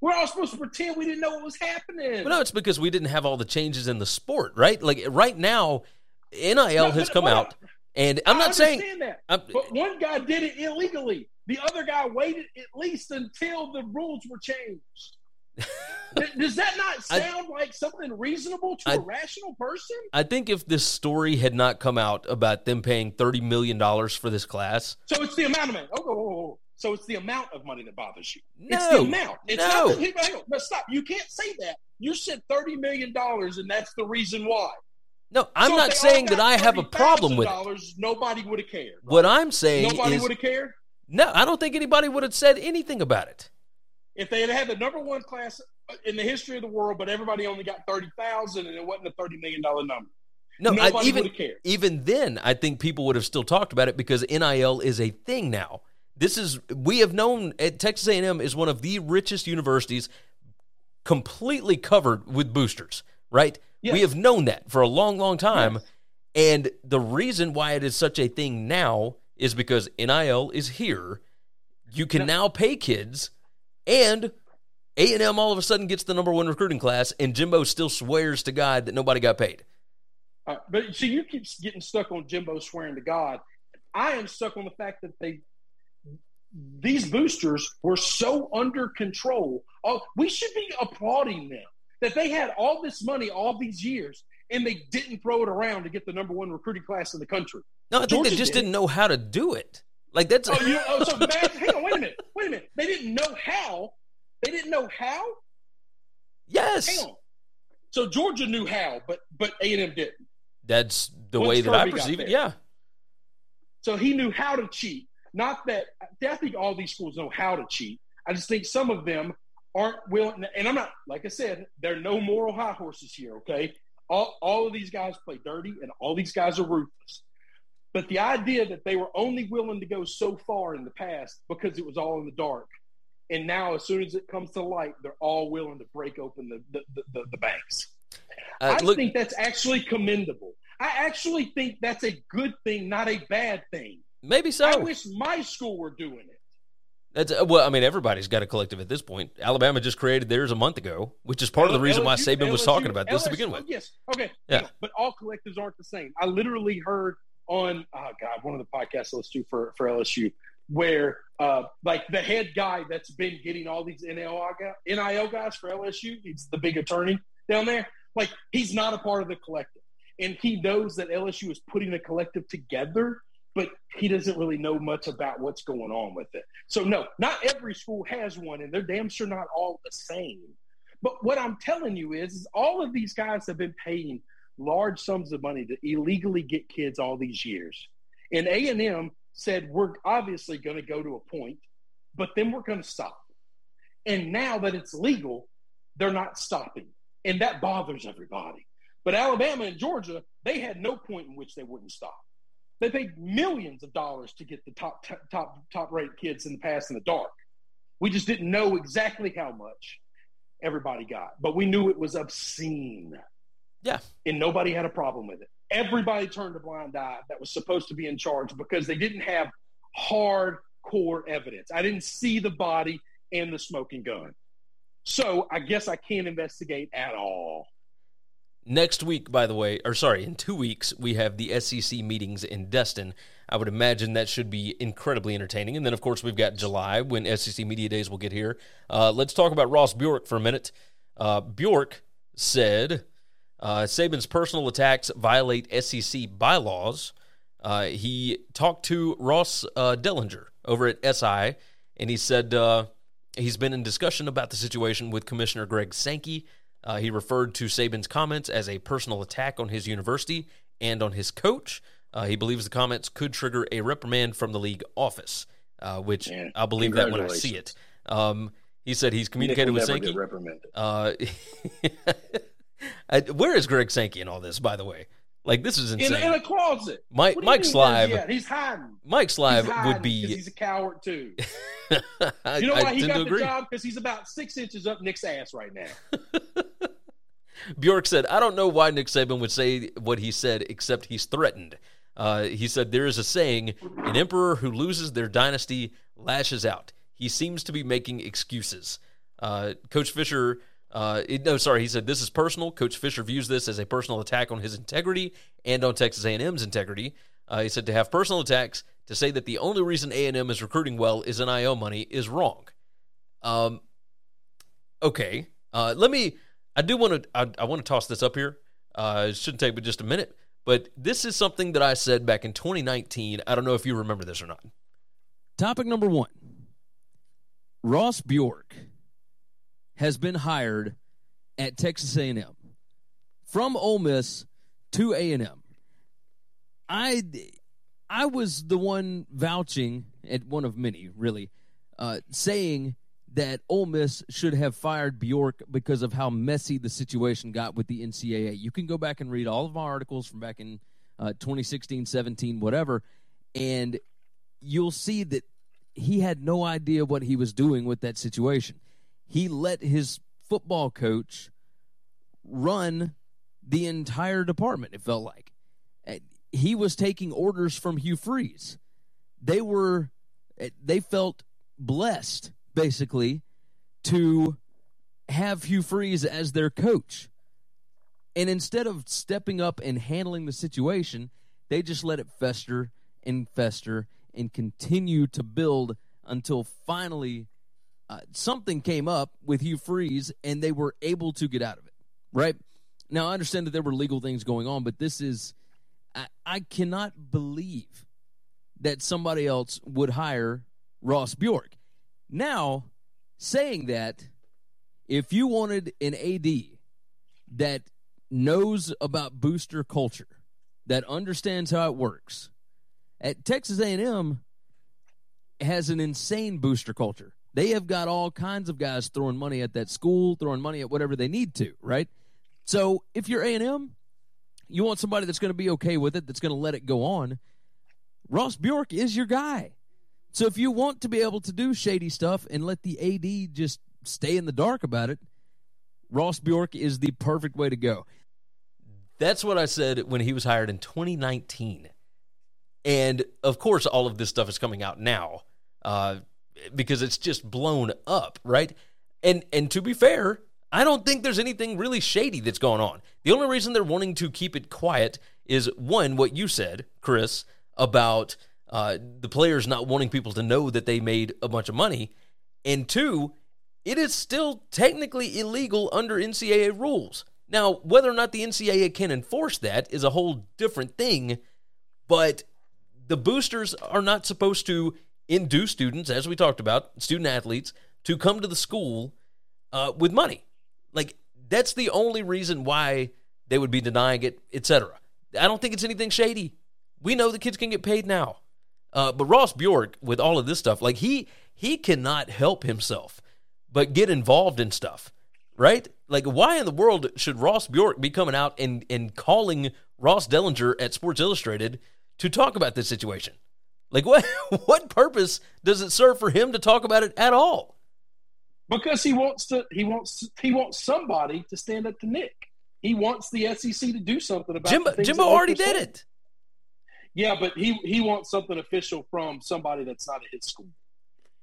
We're all supposed to pretend we didn't know what was happening. But no, it's because we didn't have all the changes in the sport, right? Like right now, NIL No, has come out, and I'm I not saying that. I'm- but one guy did it illegally. The other guy waited at least until the rules were changed. Does that not I- sound like something reasonable to a I- rational person? I think if this story had not come out about them paying thirty million dollars for this class, So it's the amount of money. Oh, oh, oh, oh. oh. so it's the amount of money that bothers you. No, it's the amount. It's no. not the, hang on, but stop. You can't say that. You said thirty million dollars, and that's the reason why. no, I'm So not saying that I have a problem with it. $30,000, Nobody would have cared. What I'm saying Nobody would have cared. no, I don't think anybody would have said anything about it. If they had had the number one class in the history of the world, but everybody only got thirty thousand, and it wasn't a thirty million dollar number. No, I, even cared. even then, I think people would have still talked about it because NIL is a thing now. This is we have known at Texas A&M is one of the richest universities, completely covered with boosters. Right? Yes. We have known that for a long, long time, and the reason why it is such a thing now is because NIL is here. You can now pay kids, and A and M all of a sudden gets the number one recruiting class, and Jimbo still swears to God that nobody got paid. Uh, but see, you keep getting stuck on Jimbo swearing to God. I am stuck on the fact that they these boosters were so under control. Oh, we should be applauding them that they had all this money all these years and they didn't throw it around to get the number one recruiting class in the country. No, I think Georgia they just did. didn't know how to do it. Like that's Oh, you oh, so hang on, wait a minute, wait a minute. They didn't know how. They didn't know how. yes. So Georgia knew how, but but A and M didn't. that's the Once way that I Kirby got perceive it. Yeah, So he knew how to cheat. Not that I think all these schools know how to cheat. I just think some of them aren't willing. And I'm not, like I said, there are no moral high horses here. Okay, all all of these guys play dirty, and all these guys are ruthless. But the idea that they were only willing to go so far in the past because it was all in the dark, and now as soon as it comes to light, they're all willing to break open the the, the, the, the banks. uh, I look, think that's actually commendable. I actually think that's a good thing, not a bad thing. maybe so. I wish my school were doing it. That's uh, well, I mean, everybody's got a collective at this point. Alabama just created theirs a month ago, which is part of the reason why LSU Saban was talking about this to begin with. Yes. Okay. Yeah. But all collectives aren't the same. I literally heard on oh god one of the podcasts listen to for for LSU where uh like the head guy that's been getting all these NIL NIL guys for LSU, he's the big attorney down there. Like he's not a part of the collective, and he knows that LSU is putting a collective together but he doesn't really know much about what's going on with it. So, no, not every school has one, and they're damn sure not all the same. But what I'm telling you is, is all of these guys have been paying large sums of money to illegally get kids all these years. And A&M said, we're obviously going to go to a point, but then we're going to stop. And now that it's legal, they're not stopping. And that bothers everybody. But Alabama and Georgia, they had no point in which they wouldn't stop. They paid millions of dollars to get the top top top rated kids in the past in the dark. We just didn't know exactly how much everybody got, but we knew it was obscene. Yeah. And nobody had a problem with it. Everybody turned a blind eye that was supposed to be in charge because they didn't have hardcore evidence. I didn't see the body and the smoking gun. So I guess I can't investigate at all. Next week, by the way, or sorry, in two weeks, we have the SEC meetings in Destin. I would imagine that should be incredibly entertaining. And then, of course, we've got July when SEC Media Days will get here. Uh, let's talk about Ross Bjork for a minute. Uh, Bjork said uh, Saban's personal attacks violate SEC bylaws. Uh, he talked to Ross uh, Dellenger over at SI, and he said uh, he's been in discussion about the situation with Commissioner Greg Sankey. Uh, he referred to Saban's comments as a personal attack on his university and on his coach. Uh, he believes the comments could trigger a reprimand from the league office, uh, which Man, I'll believe that when I see it. Um, he said he's communicated with Sankey. never get reprimanded. Uh, I- where is Greg Sankey in all this, by the way? Like, this is In, insane. in a closet. Mike- What do you Mike Slive- at? He's hiding. Mike Slive He's hiding would be. He's a coward too. I, You know I why he got the agree. job? Because he's about six inches up Nick's ass right now. Bjork said, I don't know why Nick Saban would say what he said, except he's threatened. Uh, he said, There is a saying an emperor who loses their dynasty lashes out. He seems to be making excuses. Uh, Coach Fisher, uh, it- no, sorry, he said, This is personal. Coach Fisher views this as a personal attack on his integrity and on Texas A&M's integrity. Uh, he said, To have personal attacks, to say that the only reason A&M is recruiting well is NIL money is wrong. Um, okay. Uh, let me. I do want to. I, I want to toss this up here. Uh, it shouldn't take but just a minute. But this is something that I said back in 2019. I don't know if you remember this or not. Topic number one Ross Bjork has been hired at Texas A&M from Ole Miss to A&M. I I was the one vouching at one of many really uh, saying that Ole Miss should have fired Bjork because of how messy the situation got with the NCAA. You can go back and read all of our articles from back in uh, 2016, 17, whatever, and you'll see that he had no idea what he was doing with that situation. He let his football coach run the entire department, it felt like. He was taking orders from Hugh Freeze. They were they felt blessed basically to have Hugh Freeze as their coach. And instead of stepping up and handling the situation, they just let it fester and fester and continue to build until finally uh, something came up with Hugh Freeze and they were able to get out of it. Right? Now, I understand that there were legal things going on, but this is, I, I cannot believe that somebody else would hire Ross Bjork. Now, saying that, if you wanted an AD that knows about booster culture, that understands how it works, at Texas A&M has an insane booster culture. They have got all kinds of guys throwing money at that school, throwing money at whatever they need to, right? So if you're A&M, you want somebody that's going to be okay with it, that's going to let it go on. Ross Bjork is your guy. So if you want to be able to do shady stuff and let the AD just stay in the dark about it, Ross Bjork is the perfect way to go. That's what I said when he was hired in 2019. And of course, all of this stuff is coming out now uh, because it's just blown up, right? And and to be fair, I don't think there's anything really shady that's going on. The only reason they're wanting to keep it quiet is one, what you said, Chris, about uh, the players not wanting people to know that they made a bunch of money, and two, it is still technically illegal under NCAA rules. Now, whether or not the NCAA can enforce that is a whole different thing, but the boosters are not supposed to induce students, as we talked about, student athletes, to come to the school uh, with money. Like that's the only reason why they would be denying it, etc. I don't think it's anything shady. We know the kids can get paid now. Uh, but Ross Bjork, with all of this stuff, like he he cannot help himself but get involved in stuff, right? Like, why in the world should Ross Bjork be coming out and and calling Ross Dellenger at Sports Illustrated to talk about this situation? Like, what what purpose does it serve for him to talk about it at all? Because he wants to, he wants he wants somebody to stand up to Nick. He wants the SEC to do something about. Jimbo, Jimbo already did it. Yeah, but he he wants something official from somebody that's not at his school.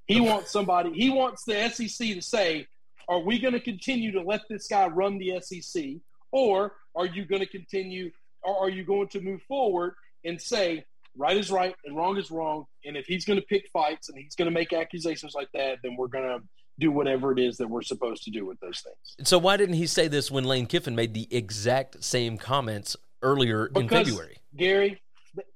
He wants somebody. He wants the SEC to say, "Are we going to continue to let this guy run the SEC, or are you going to continue, or are you going to move forward and say right is right and wrong is wrong? And if he's going to pick fights and he's going to make accusations like that, then we're going to do whatever it is that we're supposed to do with those things." So why didn't he say this when Lane Kiffin made the exact same comments earlier in February? Gary,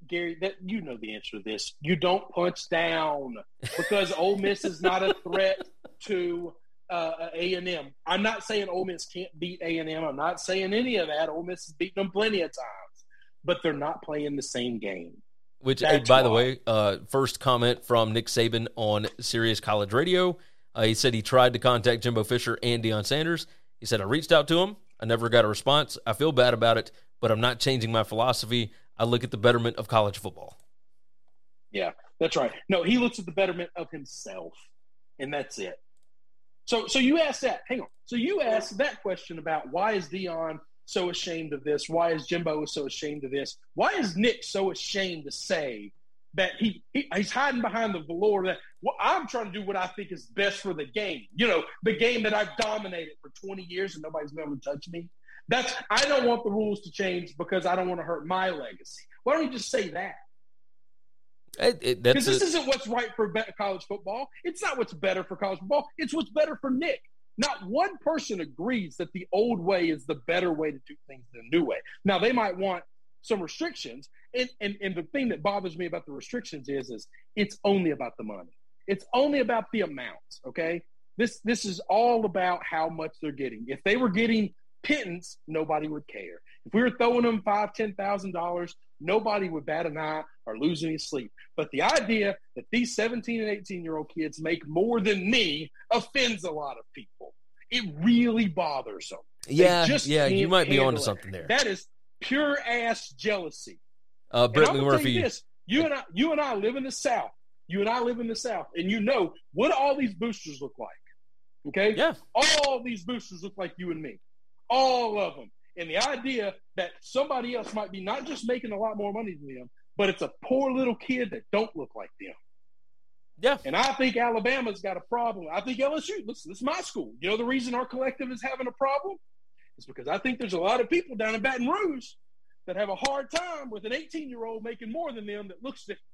Gary, that you know the answer to this. You don't punch down because Ole Miss is not a threat to uh, A and M. I'm not saying Ole Miss can't beat A and M. I'm not saying any of that. Ole Miss has beaten them plenty of times, but they're not playing the same game. Which, That's by the way, uh, first comment from Nick Saban on Sirius College Radio. Uh, he said he tried to contact Jimbo Fisher and Deion Sanders. He said, I reached out to him. I never got a response. I feel bad about it, but I'm not changing my philosophy. I look at the betterment of college football. Yeah, that's right. No, he looks at the betterment of himself, and that's it. So, so you asked that. Hang on. So you asked that question about why is Deion so ashamed of this? Why is Jimbo so ashamed of this? Why is Nick so ashamed to say that he, he he's hiding behind the velour that well, I'm trying to do what I think is best for the game. You know, the game that I've dominated for 20 years and nobody's been able to touch me. That's I don't want the rules to change because I don't want to hurt my legacy. Why don't you just say that? It, it, that's Because this a- isn't what's right for college football. It's not what's better for college football. It's what's better for Nick. Not one person agrees that the old way is the better way to do things than the new way. Now they might want some restrictions, and, and and the thing that bothers me about the restrictions is is it's only about the money. It's only about the amounts. Okay, this this is all about how much they're getting. If they were getting pittance, nobody would care. If we were throwing them five, ten thousand dollars, nobody would bat an eye or lose any sleep. But the idea that these 17 and 18 year old kids make more than me offends a lot of people. It really bothers them. Yeah, just yeah, you might be onto it. something there. That is pure ass jealousy. Uh, And Brett I'm gonna tell McMurphy. you this: you and I, you and I live in the South. You and I live in the South, and you know what all these boosters look like. Okay, yeah, all these boosters look like you and me, all of them. And the idea that somebody else might be not just making a lot more money than them, but it's a poor little kid that don't look like them. Yeah. And I think Alabama's got a problem. I think LSU, listen, this is my school. You know the reason our collective is having a problem? Is because I think there's a lot of people down in Baton Rouge that have a hard time with an 18 year old making more than them that looks different.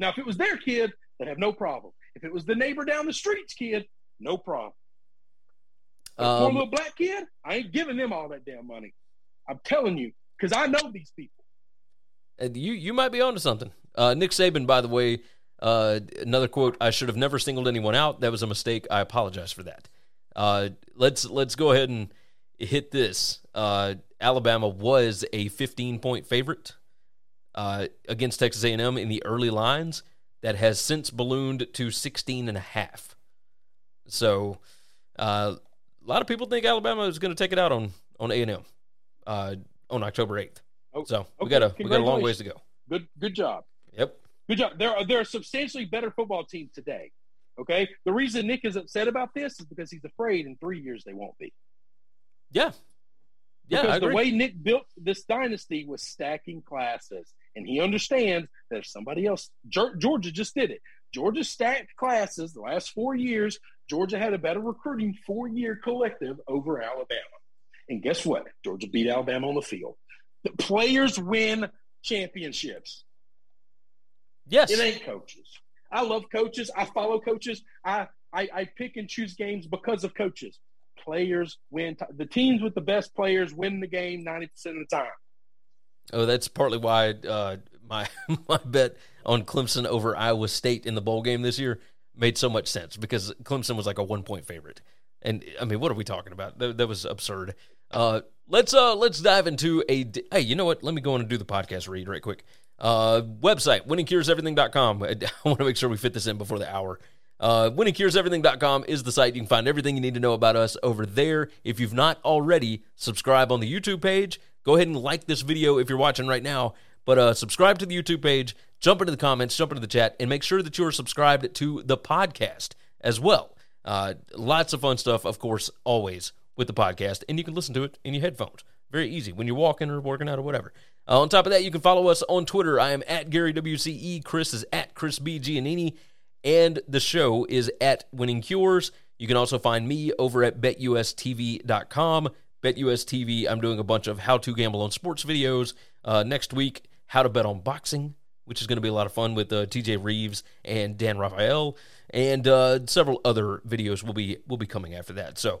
Now, if it was their kid, they'd have no problem. If it was the neighbor down the street's kid, no problem. A poor Um, little black kid, I ain't giving them all that damn money. I'm telling you, because I know these people. And you you might be onto something. Uh, Nick Saban, by the way, uh, another quote: "I should have never singled anyone out. That was a mistake. I apologize for that." Uh, let's let's go ahead and hit this. Uh, Alabama was a 15 point favorite uh, against Texas A&M in the early lines. That has since ballooned to 16 and a half. So, uh, a lot of people think Alabama is going to take it out on on A&M uh, on October 8th. Oh, so we okay. got a we got a long ways to go. Good, good job. Yep. Good job. There are there are substantially better football teams today. Okay. The reason Nick is upset about this is because he's afraid in three years they won't be. Yeah. Yeah, because the way Nick built this dynasty was stacking classes, and he understands that if somebody else, Georgia just did it. Georgia stacked classes the last four years. Georgia had a better recruiting four-year collective over Alabama, and guess what? Georgia beat Alabama on the field. The players win championships. Yes, it ain't coaches. I love coaches. I follow coaches. I I, I pick and choose games because of coaches. Players win. T- the teams with the best players win the game ninety percent of the time. Oh, that's partly why uh, my my bet on Clemson over Iowa State in the bowl game this year made so much sense because Clemson was like a one point favorite. And I mean, what are we talking about? That, that was absurd. Uh, let's uh let's dive into a hey, you know what? Let me go on and do the podcast read right quick. Uh, website winningcureseverything.com. I want to make sure we fit this in before the hour. Uh, winningcureseverything.com is the site. You can find everything you need to know about us over there. If you've not already, subscribe on the YouTube page. Go ahead and like this video if you're watching right now. But uh, subscribe to the YouTube page, jump into the comments, jump into the chat, and make sure that you're subscribed to the podcast as well. Uh, lots of fun stuff, of course, always with the podcast, and you can listen to it in your headphones. Very easy when you're walking or working out or whatever. Uh, on top of that, you can follow us on Twitter. I am at Gary WCE. Chris is at Chris B. Giannini. And the show is at Winning Cures. You can also find me over at betustv.com. BetUSTV, I'm doing a bunch of how to gamble on sports videos. Uh, next week, how to bet on boxing, which is going to be a lot of fun with uh, TJ Reeves and Dan Raphael, and uh, several other videos will be will be coming after that. So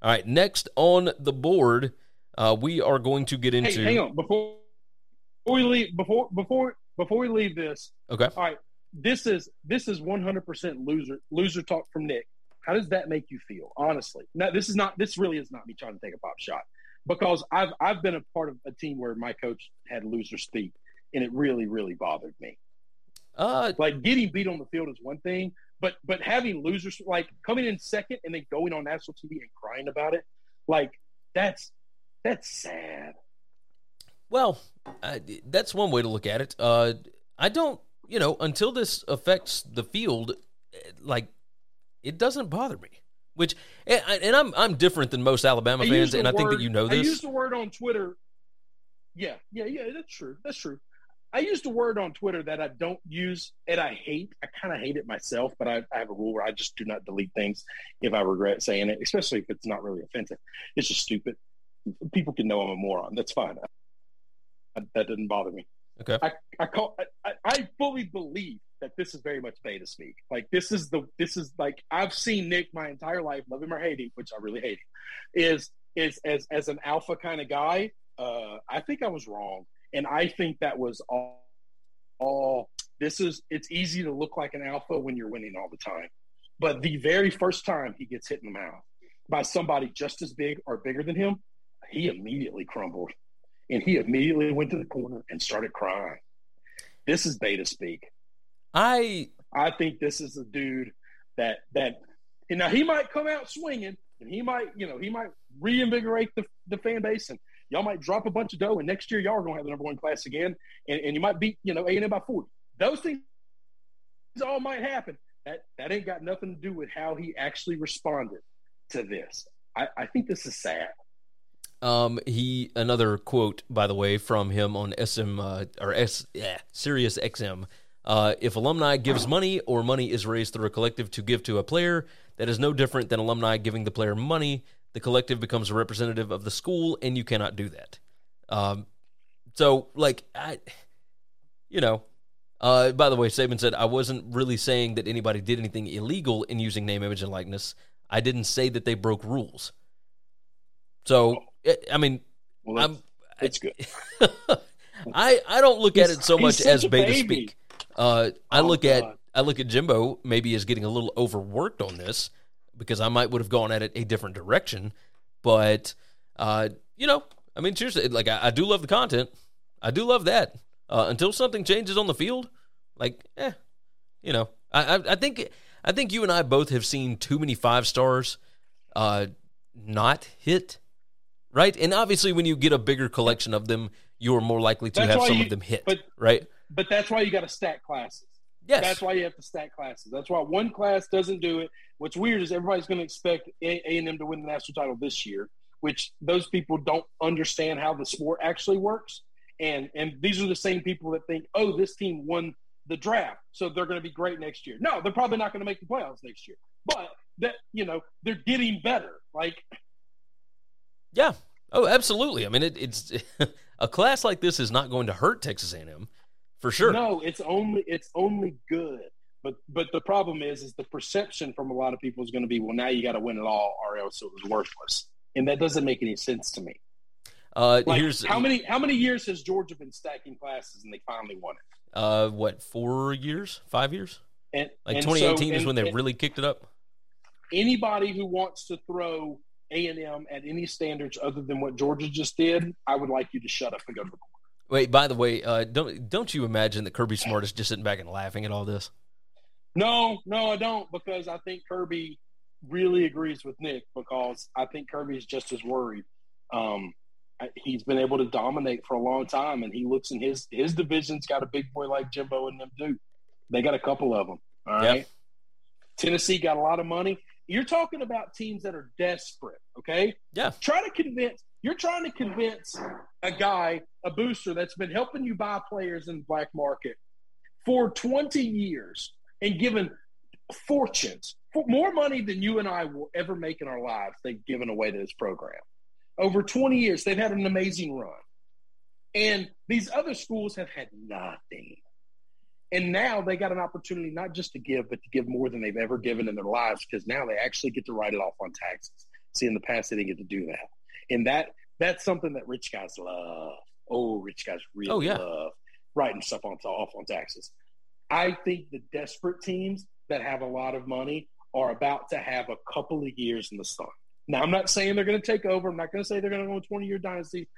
All right, next on the board, uh, we are going to get into. Hey, hang on before before we leave before before before we leave this. Okay. All right. This is this is 100% loser loser talk from Nick. How does that make you feel? Honestly, now this is not this really is not me trying to take a pop shot because I've I've been a part of a team where my coach had loser speak, and it really really bothered me. Uh, like getting beat on the field is one thing, but but having losers like coming in second and then going on national TV and crying about it, like that's that's sad. Well, uh, that's one way to look at it. Uh, I don't, you know, until this affects the field, like it doesn't bother me. Which, and, and I'm I'm different than most Alabama I fans, and I think that you know this. I used the word on Twitter. Yeah, yeah, yeah. That's true. That's true. I used a word on Twitter that I don't use and I hate. I kind of hate it myself, but I, I have a rule where I just do not delete things if I regret saying it, especially if it's not really offensive. It's just stupid. People can know I'm a moron. That's fine. I, that doesn't bother me. Okay. I, I call. I, I fully believe that this is very much beta speak. Like this is the this is like I've seen Nick my entire life, love him or hate him, which I really hate him, is is as as an alpha kind of guy. Uh, I think I was wrong, and I think that was all. All this is it's easy to look like an alpha when you're winning all the time, but the very first time he gets hit in the mouth by somebody just as big or bigger than him, he immediately crumbled, and he immediately went to the corner and started crying. This is beta speak. I I think this is a dude that that and now he might come out swinging and he might you know he might reinvigorate the, the fan base and y'all might drop a bunch of dough and next year y'all are going to have the number one class again and, and you might beat you know A and M by forty. Those things all might happen. That that ain't got nothing to do with how he actually responded to this. I, I think this is sad. Um, he another quote by the way from him on SM uh, or S yeah, Sirius XM. Uh, if alumni gives money or money is raised through a collective to give to a player, that is no different than alumni giving the player money. The collective becomes a representative of the school, and you cannot do that. Um, so like I, you know, uh, by the way, Saban said I wasn't really saying that anybody did anything illegal in using name, image, and likeness. I didn't say that they broke rules. So I- I mean, Well, I'm, it's good. I I don't look at it so much as beta baby. speak. Uh, I Oh, look at I look at Jimbo maybe as getting a little overworked on this because I might would have gone at it a different direction. But uh, you know, I mean, seriously, like I, I do love the content. I do love that. Uh, until something changes on the field, like, eh, you know, I, I, I think I think you and I both have seen too many five stars uh, not hit, right? And obviously, when you get a bigger collection of them, you are more likely to That's have some you- of them hit, but- right? But that's why you got to stack classes. Yes. That's why you have to stack classes. That's why one class doesn't do it. What's weird is everybody's going to expect A and M to win the national title this year, which those people don't understand how the sport actually works. And and these are the same people that think, oh, this team won the draft, so they're going to be great next year. No, they're probably not going to make the playoffs next year. But that you know they're getting better. Like Yeah. Oh, absolutely. I mean, it, it's a class like this is not going to hurt Texas A&M for sure. No, it's only it's only good. But but the problem is is the perception from a lot of people is going to be well now you got to win it all or else it was worthless, and that doesn't make any sense to me. Uh, Like, here's how many how many years has Georgia been stacking classes and they finally won it? uh, what four years, five years? And Like and 2018 so- is and- when they really kicked it up. anybody who wants to throw A and M at any standards other than what Georgia just did, I would like you to shut up and go to the court. Wait, by the way, uh, don't don't you imagine that Kirby Smart is just sitting back and laughing at all this? No, no, I don't, because I think Kirby really agrees with Nick because I think Kirby is just as worried. Um, he's been able to dominate for a long time, and he looks in his his division's got a big boy like Jimbo and them do. They got a couple of them. All Yep. Tennessee got a lot of money. You're talking about teams that are desperate. Okay. Yeah. Try to convince. You're trying to convince a guy, a booster that's been helping you buy players in the black market for 20 years and given fortunes, for more money than you and I will ever make in our lives, they've given away to this program. Over 20 years, they've had an amazing run. And these other schools have had nothing. And now they got an opportunity not just to give, but to give more than they've ever given in their lives because now they actually get to write it off on taxes. See, in the past, they didn't get to do that. And that that's something that rich guys love. Oh, rich guys really Oh, yeah. love writing stuff on off on taxes. I think the desperate teams that have a lot of money are about to have a couple of years in the sun. Now, I'm not saying they're going to take over. I'm not going to say they're going to go a 20 year dynasty.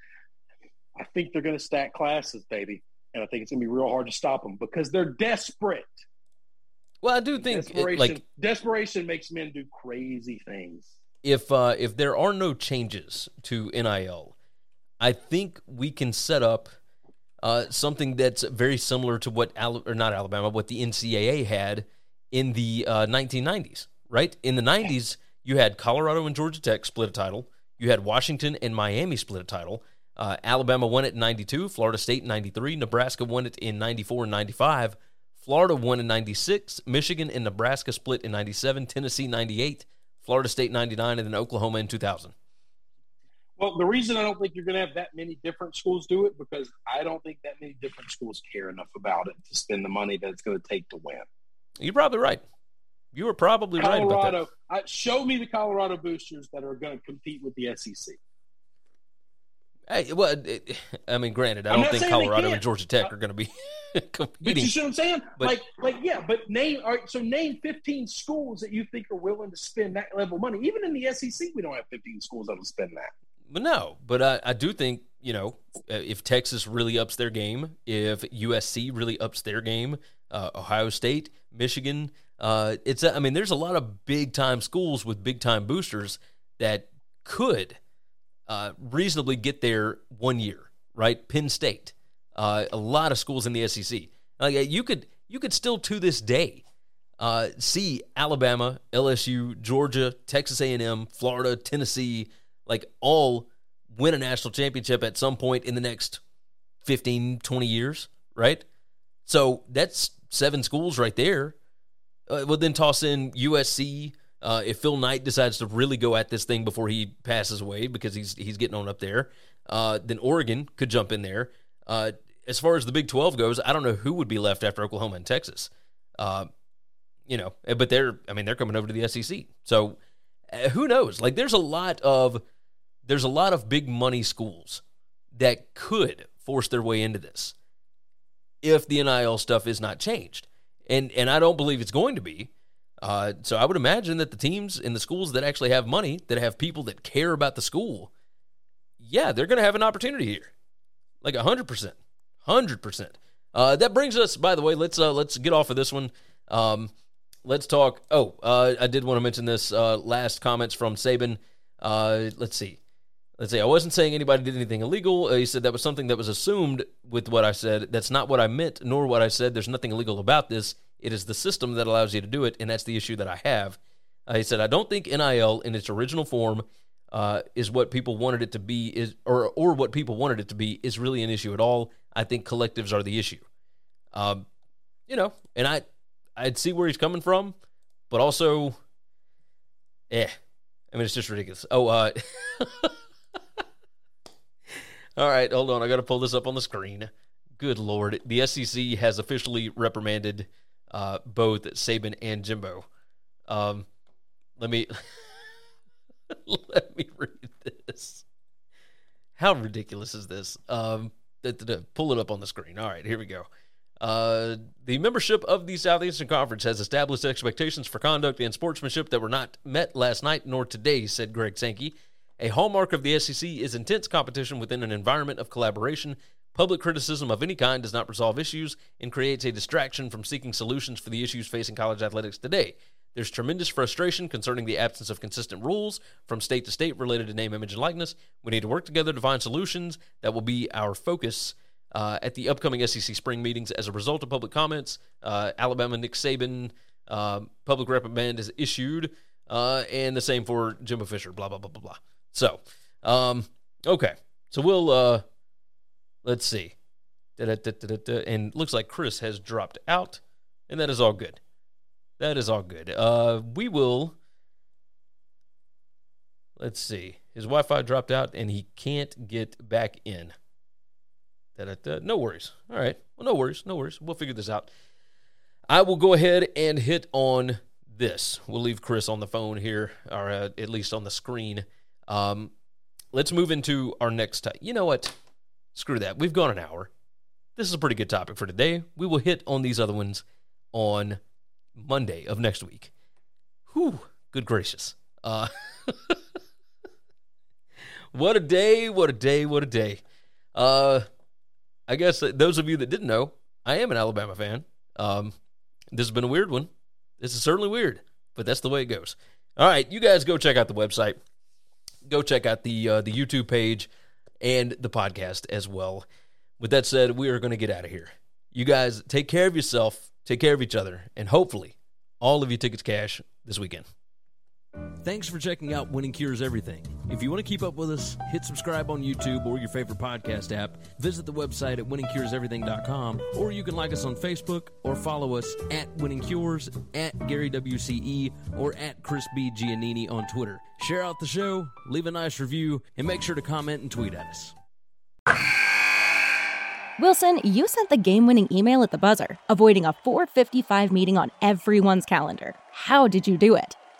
I think they're going to stack classes, baby. And I think it's going to be real hard to stop them because they're desperate. Well, I do think it, Desperation, like desperation makes men do crazy things. If uh, if there are no changes to NIL, I think we can set up uh, something that's very similar to what Al- or not Alabama, what the NCAA had in the uh, 1990s. Right in the 90s, you had Colorado and Georgia Tech split a title. You had Washington and Miami split a title. Uh, Alabama won it in 92, Florida State in 93, Nebraska won it in 94 and 95. Florida won in 96, Michigan and Nebraska split in 97, Tennessee 98, Florida State 99, and then Oklahoma in 2000. Well, the reason I don't think you're going to have that many different schools do it because I don't think that many different schools care enough about it to spend the money that it's going to take to win. You're probably right. You were probably right about that. Colorado, I, show me the Colorado boosters that are going to compete with the SEC. Hey, well, it, I mean, granted, I I'm don't think Colorado and. Georgia Tech are going to be But competing. you see what I'm saying? But- like, like, yeah. But name, all right. So name 15 schools that you think are willing to spend that level of money. Even in the SEC, we don't have 15 schools that will spend that. But no, but I, I do think you know uh, if Texas really ups their game, if USC really ups their game, uh, Ohio State, Michigan, uh, it's I mean there's a lot of big time schools with big time boosters that could uh, reasonably get there one year, right? Penn State, uh, a lot of schools in the SEC. Uh, you could you could still to this day uh, see Alabama, LSU, Georgia, Texas A&M, Florida, Tennessee, like all win a national championship at some point in the next 15, 20 years, right? So that's seven schools right there. Uh, well, then toss in USC. Uh, if Phil Knight decides to really go at this thing before he passes away because he's he's getting on up there, uh, then Oregon could jump in there. Uh, as far as the Big Twelve goes, I don't know who would be left after Oklahoma and Texas. Uh, you know, but they're I mean they're coming over to the SEC, so uh, who knows? Like there's a lot of there's a lot of big money schools that could force their way into this if the NIL stuff is not changed. And and I don't believe it's going to be. Uh, so I would imagine that the teams in the schools that actually have money, that have people that care about the school, yeah, they're going to have an opportunity here, like hundred percent. hundred percent. Uh, that brings us, by the way, let's uh, let's get off of this one. Um, let's talk. Oh, uh, I did want to mention this uh, last comments from Saban. Uh, let's see. Let's say I wasn't saying anybody did anything illegal. Uh, he said that was something that was assumed with what I said. That's not what I meant, nor what I said. There's nothing illegal about this. It is the system that allows you to do it, and that's the issue that I have. Uh, he said, I don't think NIL in its original form uh, is what people wanted it to be, is or or what people wanted it to be is really an issue at all. I think collectives are the issue. Um, you know, and I I'd see where he's coming from, but also, eh. I mean, it's just ridiculous. Oh, uh, all right, hold on. I got to pull this up on the screen. Good lord, the SEC has officially reprimanded uh, both Saban and Jimbo. Um, let me let me read this. How ridiculous is this? Um, pull it up on the screen. All right, here we go. Uh, the membership of the Southeastern Conference has established expectations for conduct and sportsmanship that were not met last night nor today, said Greg Sankey. A hallmark of the SEC is intense competition within an environment of collaboration. Public criticism of any kind does not resolve issues and creates a distraction from seeking solutions for the issues facing college athletics today. There's tremendous frustration concerning the absence of consistent rules from state to state related to name, image, and likeness. We need to work together to find solutions that will be our focus uh, at the upcoming SEC spring meetings. As a result of public comments, uh, Alabama Nick Saban uh, public reprimand is issued, uh, and the same for Jimbo Fisher. Blah blah blah blah blah. So, um, okay, so we'll uh, let's see, and looks like Chris has dropped out, and that is all good. That is all good. Uh, we will. Let's see. His Wi-Fi dropped out, and he can't get back in. No worries. All right. Well, no worries. No worries. We'll figure this out. I will go ahead and hit on this. We'll leave Chris on the phone here, or uh, at least on the screen. Um, let's move into our next. You know what? Screw that. We've gone an hour. This is a pretty good topic for today. We will hit on these other ones on Monday of next week. Whew, good gracious. Uh, what a day, what a day, what a day. Uh, I guess those of you that didn't know, I am an Alabama fan. Um, this has been a weird one. This is certainly weird, but that's the way it goes. All right, you guys go check out the website. Go check out the uh, the YouTube page and the podcast as well. With that said, we are going to get out of here. You guys take care of yourself, take care of each other, and hopefully all of your tickets cash this weekend. Thanks for checking out Winning Cures Everything. If you want to keep up with us, hit subscribe on YouTube or your favorite podcast app. Visit the website at winningcureseverything.com, or you can like us on Facebook or follow us at Winning Cures, at Gary WCE, or at Chris B. Giannini on Twitter. Share out the show, leave a nice review, and make sure to comment and tweet at us. Wilson, you sent the game winning email at the buzzer, avoiding a 455 meeting on everyone's calendar. How did you do it?